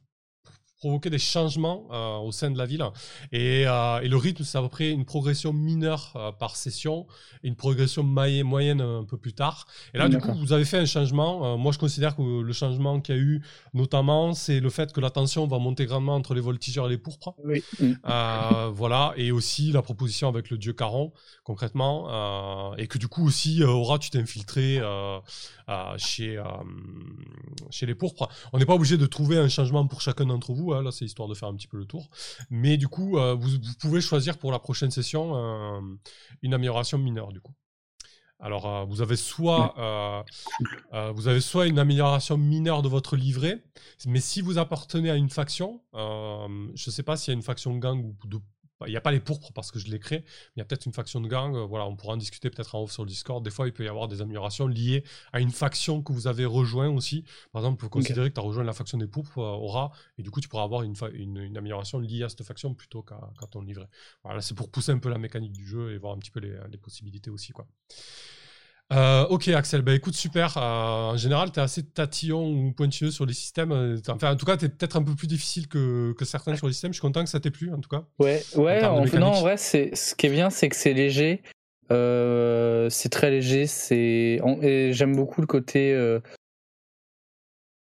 Speaker 1: provoquez des changements euh, au sein de la ville. Et, euh, et le rythme, c'est à peu près une progression mineure euh, par session et une progression moyenne un peu plus tard. Et là, du coup, vous avez fait un changement. Moi, je considère que le changement qu'il y a eu, notamment, c'est le fait que la tension va monter grandement entre les voltigeurs et les pourpres.
Speaker 4: Oui.
Speaker 1: Euh, voilà, et aussi la proposition avec le dieu Caron, concrètement, et que du coup aussi, Aura, tu t'es infiltré chez, chez les pourpres. On n'est pas obligé de trouver un changement pour chacun d'entre vous, hein, là c'est histoire de faire un petit peu le tour, mais du coup, euh, vous, vous pouvez choisir pour la prochaine session euh, une amélioration mineure du coup. Alors, euh, vous avez soit euh, euh, vous avez soit une amélioration mineure de votre livret, mais si vous appartenez à une faction, je ne sais pas s'il y a une faction gang ou de il n'y a pas les pourpres parce que je l'ai créé, mais il y a peut-être une faction de gang. euh, voilà, on pourra en discuter peut-être en off sur le Discord. Des fois, il peut y avoir des améliorations liées à une faction que vous avez rejoint aussi. Par exemple, vous considérez que tu as rejoint la faction des pourpres, euh, Aura, et du coup, tu pourras avoir une, fa- une, une amélioration liée à cette faction plutôt qu'à qu'à ton livret. Voilà, c'est pour pousser un peu la mécanique du jeu et voir un petit peu les, les possibilités aussi. Quoi. Euh, ok, Axel, bah écoute, super. Euh, en général, tu es assez tatillon ou pointilleux sur les systèmes. Euh, enfin, en tout cas, tu es peut-être un peu plus difficile que, que certains sur les systèmes. Je suis content que ça t'ait plu, en tout cas.
Speaker 4: Ouais, ouais en, non, en vrai, ce qui est bien, c'est que c'est léger. c'est très léger. C'est et j'aime beaucoup le côté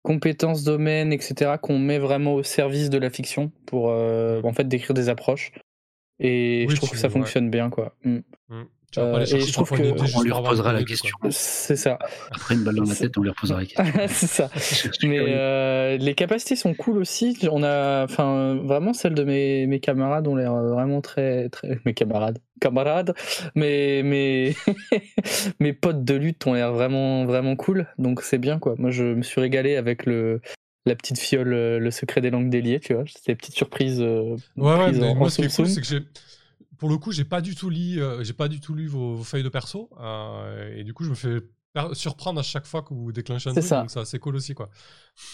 Speaker 4: compétences, domaine, etc. qu'on met vraiment au service de la fiction pour en fait décrire des approches. Et je trouve que ça fonctionne bien, quoi. Mm.
Speaker 1: Mm. Euh, et je trouve que
Speaker 3: on lui reposera la question.
Speaker 4: C'est ça.
Speaker 3: Après une balle dans la tête, on lui reposera la question.
Speaker 4: c'est ça. Mais euh, les capacités sont cool aussi. On a, enfin, vraiment celles de mes, mes camarades ont l'air vraiment très, très, mes camarades, camarades, mais mes mes potes de lutte ont l'air vraiment, vraiment cool. Donc c'est bien quoi. Moi je me suis régalé avec le la petite fiole, le secret des langues déliées, tu vois. C'était une petite surprise. Euh,
Speaker 1: ouais, ouais, mais moi, ce qui est cool, c'est que j'ai pour le coup, j'ai pas du tout lu, euh, j'ai pas du tout lu vos, feuilles de perso, euh, et du coup, je me fais surprendre à chaque fois que vous déclenchez un truc, ça. donc c'est cool aussi, quoi.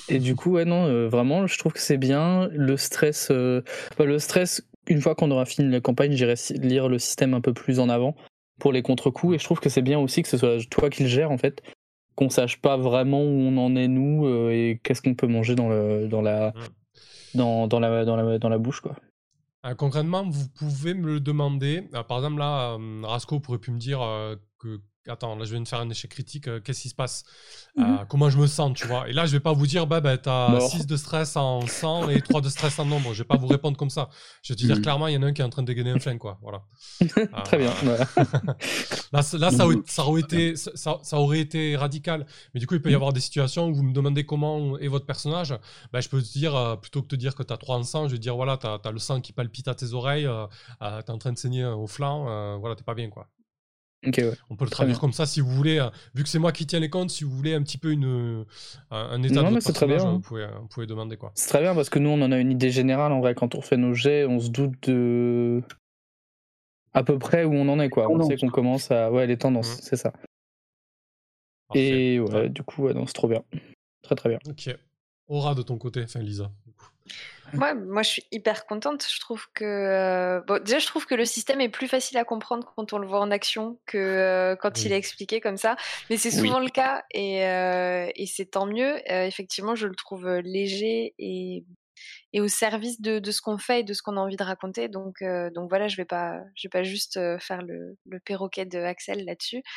Speaker 4: Et du coup, ouais, non, euh, vraiment, je trouve que c'est bien. Le stress, le stress, une fois qu'on aura fini la campagne, j'irai lire le système un peu plus en avant pour les contre-coups, et je trouve que c'est bien aussi que ce soit toi qui le gères, en fait, qu'on sache pas vraiment où on en est nous et qu'est-ce qu'on peut manger dans le dans la dans, dans la dans la dans la bouche, quoi.
Speaker 1: Euh, concrètement, vous pouvez me le demander. Euh, par exemple, là, euh, Rasco pourrait pu me dire que attends, là je viens de faire un échec critique, euh, qu'est-ce qui se passe? Mhm. euh, Comment je me sens, tu vois? Et là, je vais pas vous dire, bah, bah t'as 6 de stress en sang et 3 de stress en nombre. Je vais pas vous répondre comme ça. Je vais te dire mhm. clairement, il y en a un qui est en train de dégainer un flingue, quoi. Voilà.
Speaker 4: Très bien.
Speaker 1: Euh, là, là ça, aurait été, ça, aurait été radical. Mais du coup, il peut y mhm. avoir des situations où vous me demandez comment est votre personnage. Bah, je peux te dire, plutôt que de te dire que tu as 3 en sang, je vais te dire, voilà, tu as, le sang qui palpite à tes oreilles, tu es en train de saigner au flanc, voilà, t'es pas bien, quoi. On peut le traduire comme ça si vous voulez. Euh, vu que c'est moi qui tiens les comptes, si vous voulez un petit peu une, euh, un état de votre très bien. Vous, pouvez, vous pouvez demander quoi.
Speaker 4: C'est très bien parce que nous on en a une idée générale en vrai. Quand on fait nos jets, on se doute de à peu près où on en est quoi. On sait qu'on commence à ouais les tendances, mmh. c'est ça. Et ouais, du coup ouais, c'est trop bien, très très bien.
Speaker 1: Ok. Aura de ton côté, enfin Lisa.
Speaker 2: Ouais, moi je suis hyper contente. Je trouve que euh, bon, déjà je trouve que le système est plus facile à comprendre quand on le voit en action que euh, quand il est expliqué comme ça. Mais c'est souvent le cas et, euh, et c'est tant mieux. effectivement, je le trouve léger et et au service de, de ce qu'on fait et de ce qu'on a envie de raconter. Donc, euh, donc voilà, je vais pas, je vais pas juste euh, faire le, le perroquet de Axel là-dessus.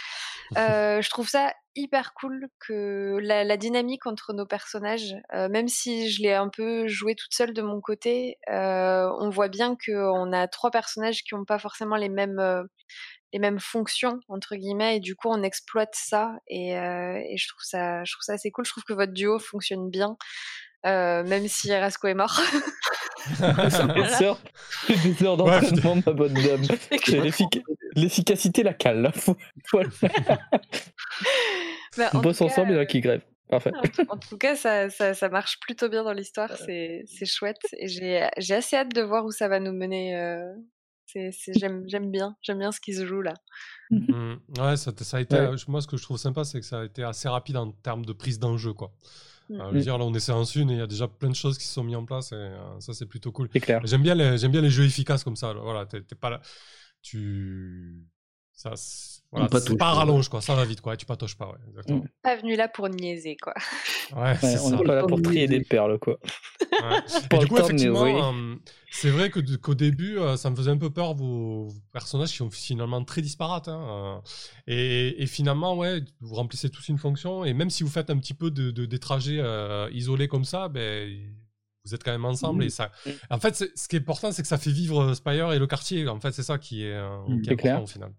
Speaker 2: Euh, je trouve ça hyper cool que la, la dynamique entre nos personnages, même si je l'ai un peu joué toute seule de mon côté, on voit bien qu'on a trois personnages qui n'ont pas forcément les mêmes les mêmes fonctions entre guillemets et du coup on exploite ça et, et je trouve ça je trouve ça assez cool je trouve que votre duo fonctionne bien euh, même si Rasco est mort.
Speaker 4: Sûr, des heures d'entraînement, ma bonne dame. L'efficacité la cale, faut, faut le faire. Bah, on bosse ensemble, il y en a qui grèvent. Parfait.
Speaker 2: En tout cas, ça, ça, ça marche plutôt bien dans l'histoire, c'est chouette. Et j'ai assez hâte de voir où ça va nous mener. Euh, j'aime bien, j'aime bien ce qui se joue là.
Speaker 1: Mmh. Ouais, ça, ça a été, moi ce que je trouve sympa, c'est que ça a été assez rapide en termes de prise d'enjeu. quoi. Euh, mm. dire, là, on essaie en une et il y a déjà plein de choses qui se sont mises en place et euh, ça, c'est plutôt cool. J'aime bien, les, bien les jeux efficaces comme ça. Voilà, t'es, pas là. Tu. Ça, voilà, c'est pas rallonge, quoi. Ça va vite, quoi. tu patoches pas, ouais, exactement. Mm.
Speaker 2: Pas venu là pour niaiser, quoi.
Speaker 1: Ouais, c'est
Speaker 4: on n'est pas là pour trier des perles, quoi.
Speaker 1: et du coup, effectivement, euh, c'est vrai que, qu'au début, ça me faisait un peu peur, vos, personnages qui sont finalement très disparates. Hein, et, et, finalement, ouais, vous remplissez tous une fonction. Et même si vous faites un petit peu de, des trajets isolés comme ça, ben vous êtes quand même ensemble et ça. En fait, ce qui est important, c'est que ça fait vivre Spire et le quartier. En fait, c'est ça qui est, qui est important au final.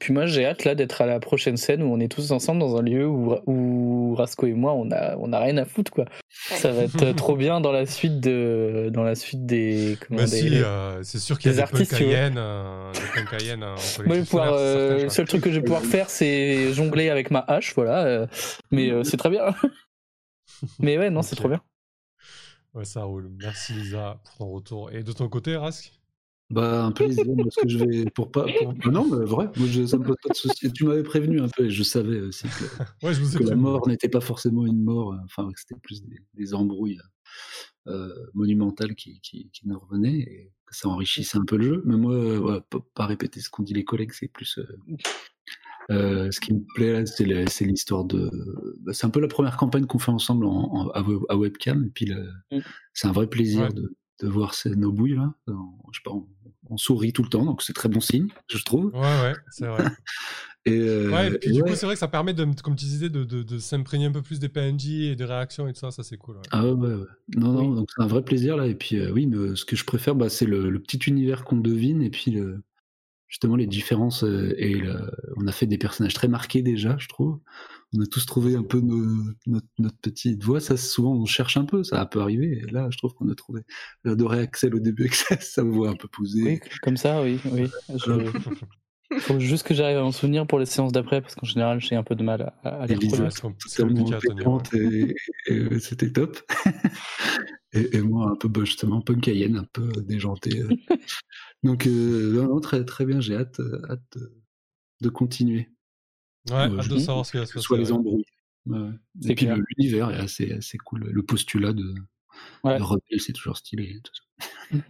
Speaker 4: Puis moi, j'ai hâte là d'être à la prochaine scène où on est tous ensemble dans un lieu où, où Rasco et moi, on a, on a rien à foutre quoi. Ça va être trop bien dans la suite de, dans la suite des.
Speaker 1: Comment, bah si, euh, c'est sûr qu'il y a des, artistes Cayenne, euh,
Speaker 4: euh, le seul truc que je vais pouvoir faire, c'est jongler avec ma hache, voilà. Euh, mais c'est très bien. mais ouais, non, c'est trop bien.
Speaker 1: Ouais, ça roule. Merci Lisa pour ton retour. Et de ton côté, Rask?
Speaker 3: Bah, un peu les parce que je vais pour pas. Non, mais vrai, moi, je, ça me pose pas de soucis. Tu m'avais prévenu un peu et je savais aussi que,
Speaker 1: ouais, je vous
Speaker 3: que la mort n'était pas forcément une mort, enfin, que c'était plus des, des embrouilles euh, monumentales qui, qui, qui, nous revenaient et que ça enrichissait un peu le jeu. Mais moi, ouais, pas, pas, répéter ce qu'ont dit les collègues, c'est plus. Euh, Euh, ce qui me plaît, c'est l'histoire de. Bah, c'est un peu la première campagne qu'on fait ensemble en, à, webcam, et puis mm. c'est un vrai plaisir de, de, voir ces, nos bouilles là. je sais pas, on, sourit tout le temps, donc c'est très bon signe, je trouve.
Speaker 1: Ouais, ouais, c'est vrai.
Speaker 3: et, euh,
Speaker 1: ouais, et puis du coup, c'est vrai que ça permet, de, comme tu disais, de, de, de s'imprégner un peu plus des PNJ et des réactions et tout ça, ça c'est cool.
Speaker 3: Ah ouais, ouais, Non, non, donc c'est un vrai plaisir là. Et puis, euh, oui, ce que je préfère, bah, c'est le, le, petit univers qu'on devine, et puis le, justement les différences euh, et on a fait des personnages très marqués déjà, je trouve. On a tous trouvé un peu notre, petite voix. Ça, souvent, on cherche un peu, ça a peu arrivé. Et là, je trouve qu'on a trouvé. J'adorais Axel au début, Axel, sa voix un peu posée.
Speaker 4: Oui, comme ça, oui. oui. Il faut juste que j'arrive à m'en souvenir pour les séances d'après, parce qu'en général, j'ai un peu de mal à, à les retrouver.
Speaker 3: C'était top. et, moi, un peu, bah, justement, punk un peu déjanté. Euh. Donc, euh, très, très bien, j'ai hâte, euh, hâte de continuer.
Speaker 1: Ouais, hâte de savoir ce qu'il va se passer.
Speaker 3: Soit les embrouilles. Et puis l'univers est assez, assez cool. Le postulat de, de rebelle, c'est toujours stylé.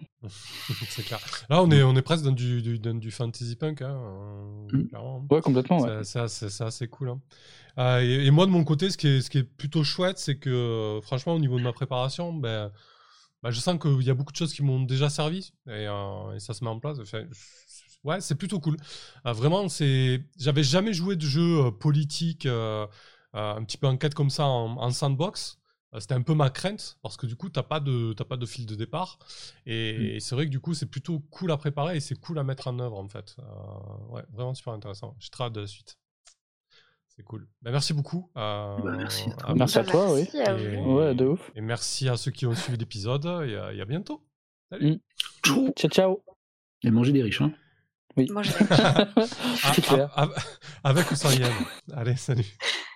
Speaker 1: C'est clair. Là, on est, on est presque dans du, du, dans du fantasy punk. Hein, mmh.
Speaker 4: clairement. Ouais, complètement. Ouais.
Speaker 1: C'est assez, assez, cool. Hein. Euh, et, et, moi, de mon côté, ce qui est, ce qui est plutôt chouette, c'est que franchement, au niveau de ma préparation, ben bah, je sens qu'il y a beaucoup de choses qui m'ont déjà servi et, euh, et, ça se met en place. ouais, c'est plutôt cool. Euh, vraiment, c'est. J'avais jamais joué de jeu euh, politique, un petit peu enquête comme ça en, sandbox. C'était un peu ma crainte parce que du coup, t'as pas de pas de fil de départ et, mm. c'est vrai que du coup, c'est plutôt cool à préparer et c'est cool à mettre en œuvre en fait. ouais, vraiment super intéressant. Je très de la suite. C'est cool. Bah, merci beaucoup.
Speaker 3: Bah, merci,
Speaker 4: à, merci à toi, oui.
Speaker 2: Et,
Speaker 4: ouais, de ouf.
Speaker 1: Et merci à ceux qui ont suivi l'épisode. Et, à bientôt. Salut.
Speaker 4: Mm. Ciao, ciao.
Speaker 3: Et manger des riches, hein
Speaker 2: Oui. Manger des riches.
Speaker 1: avec ou sans Yann. Allez, salut.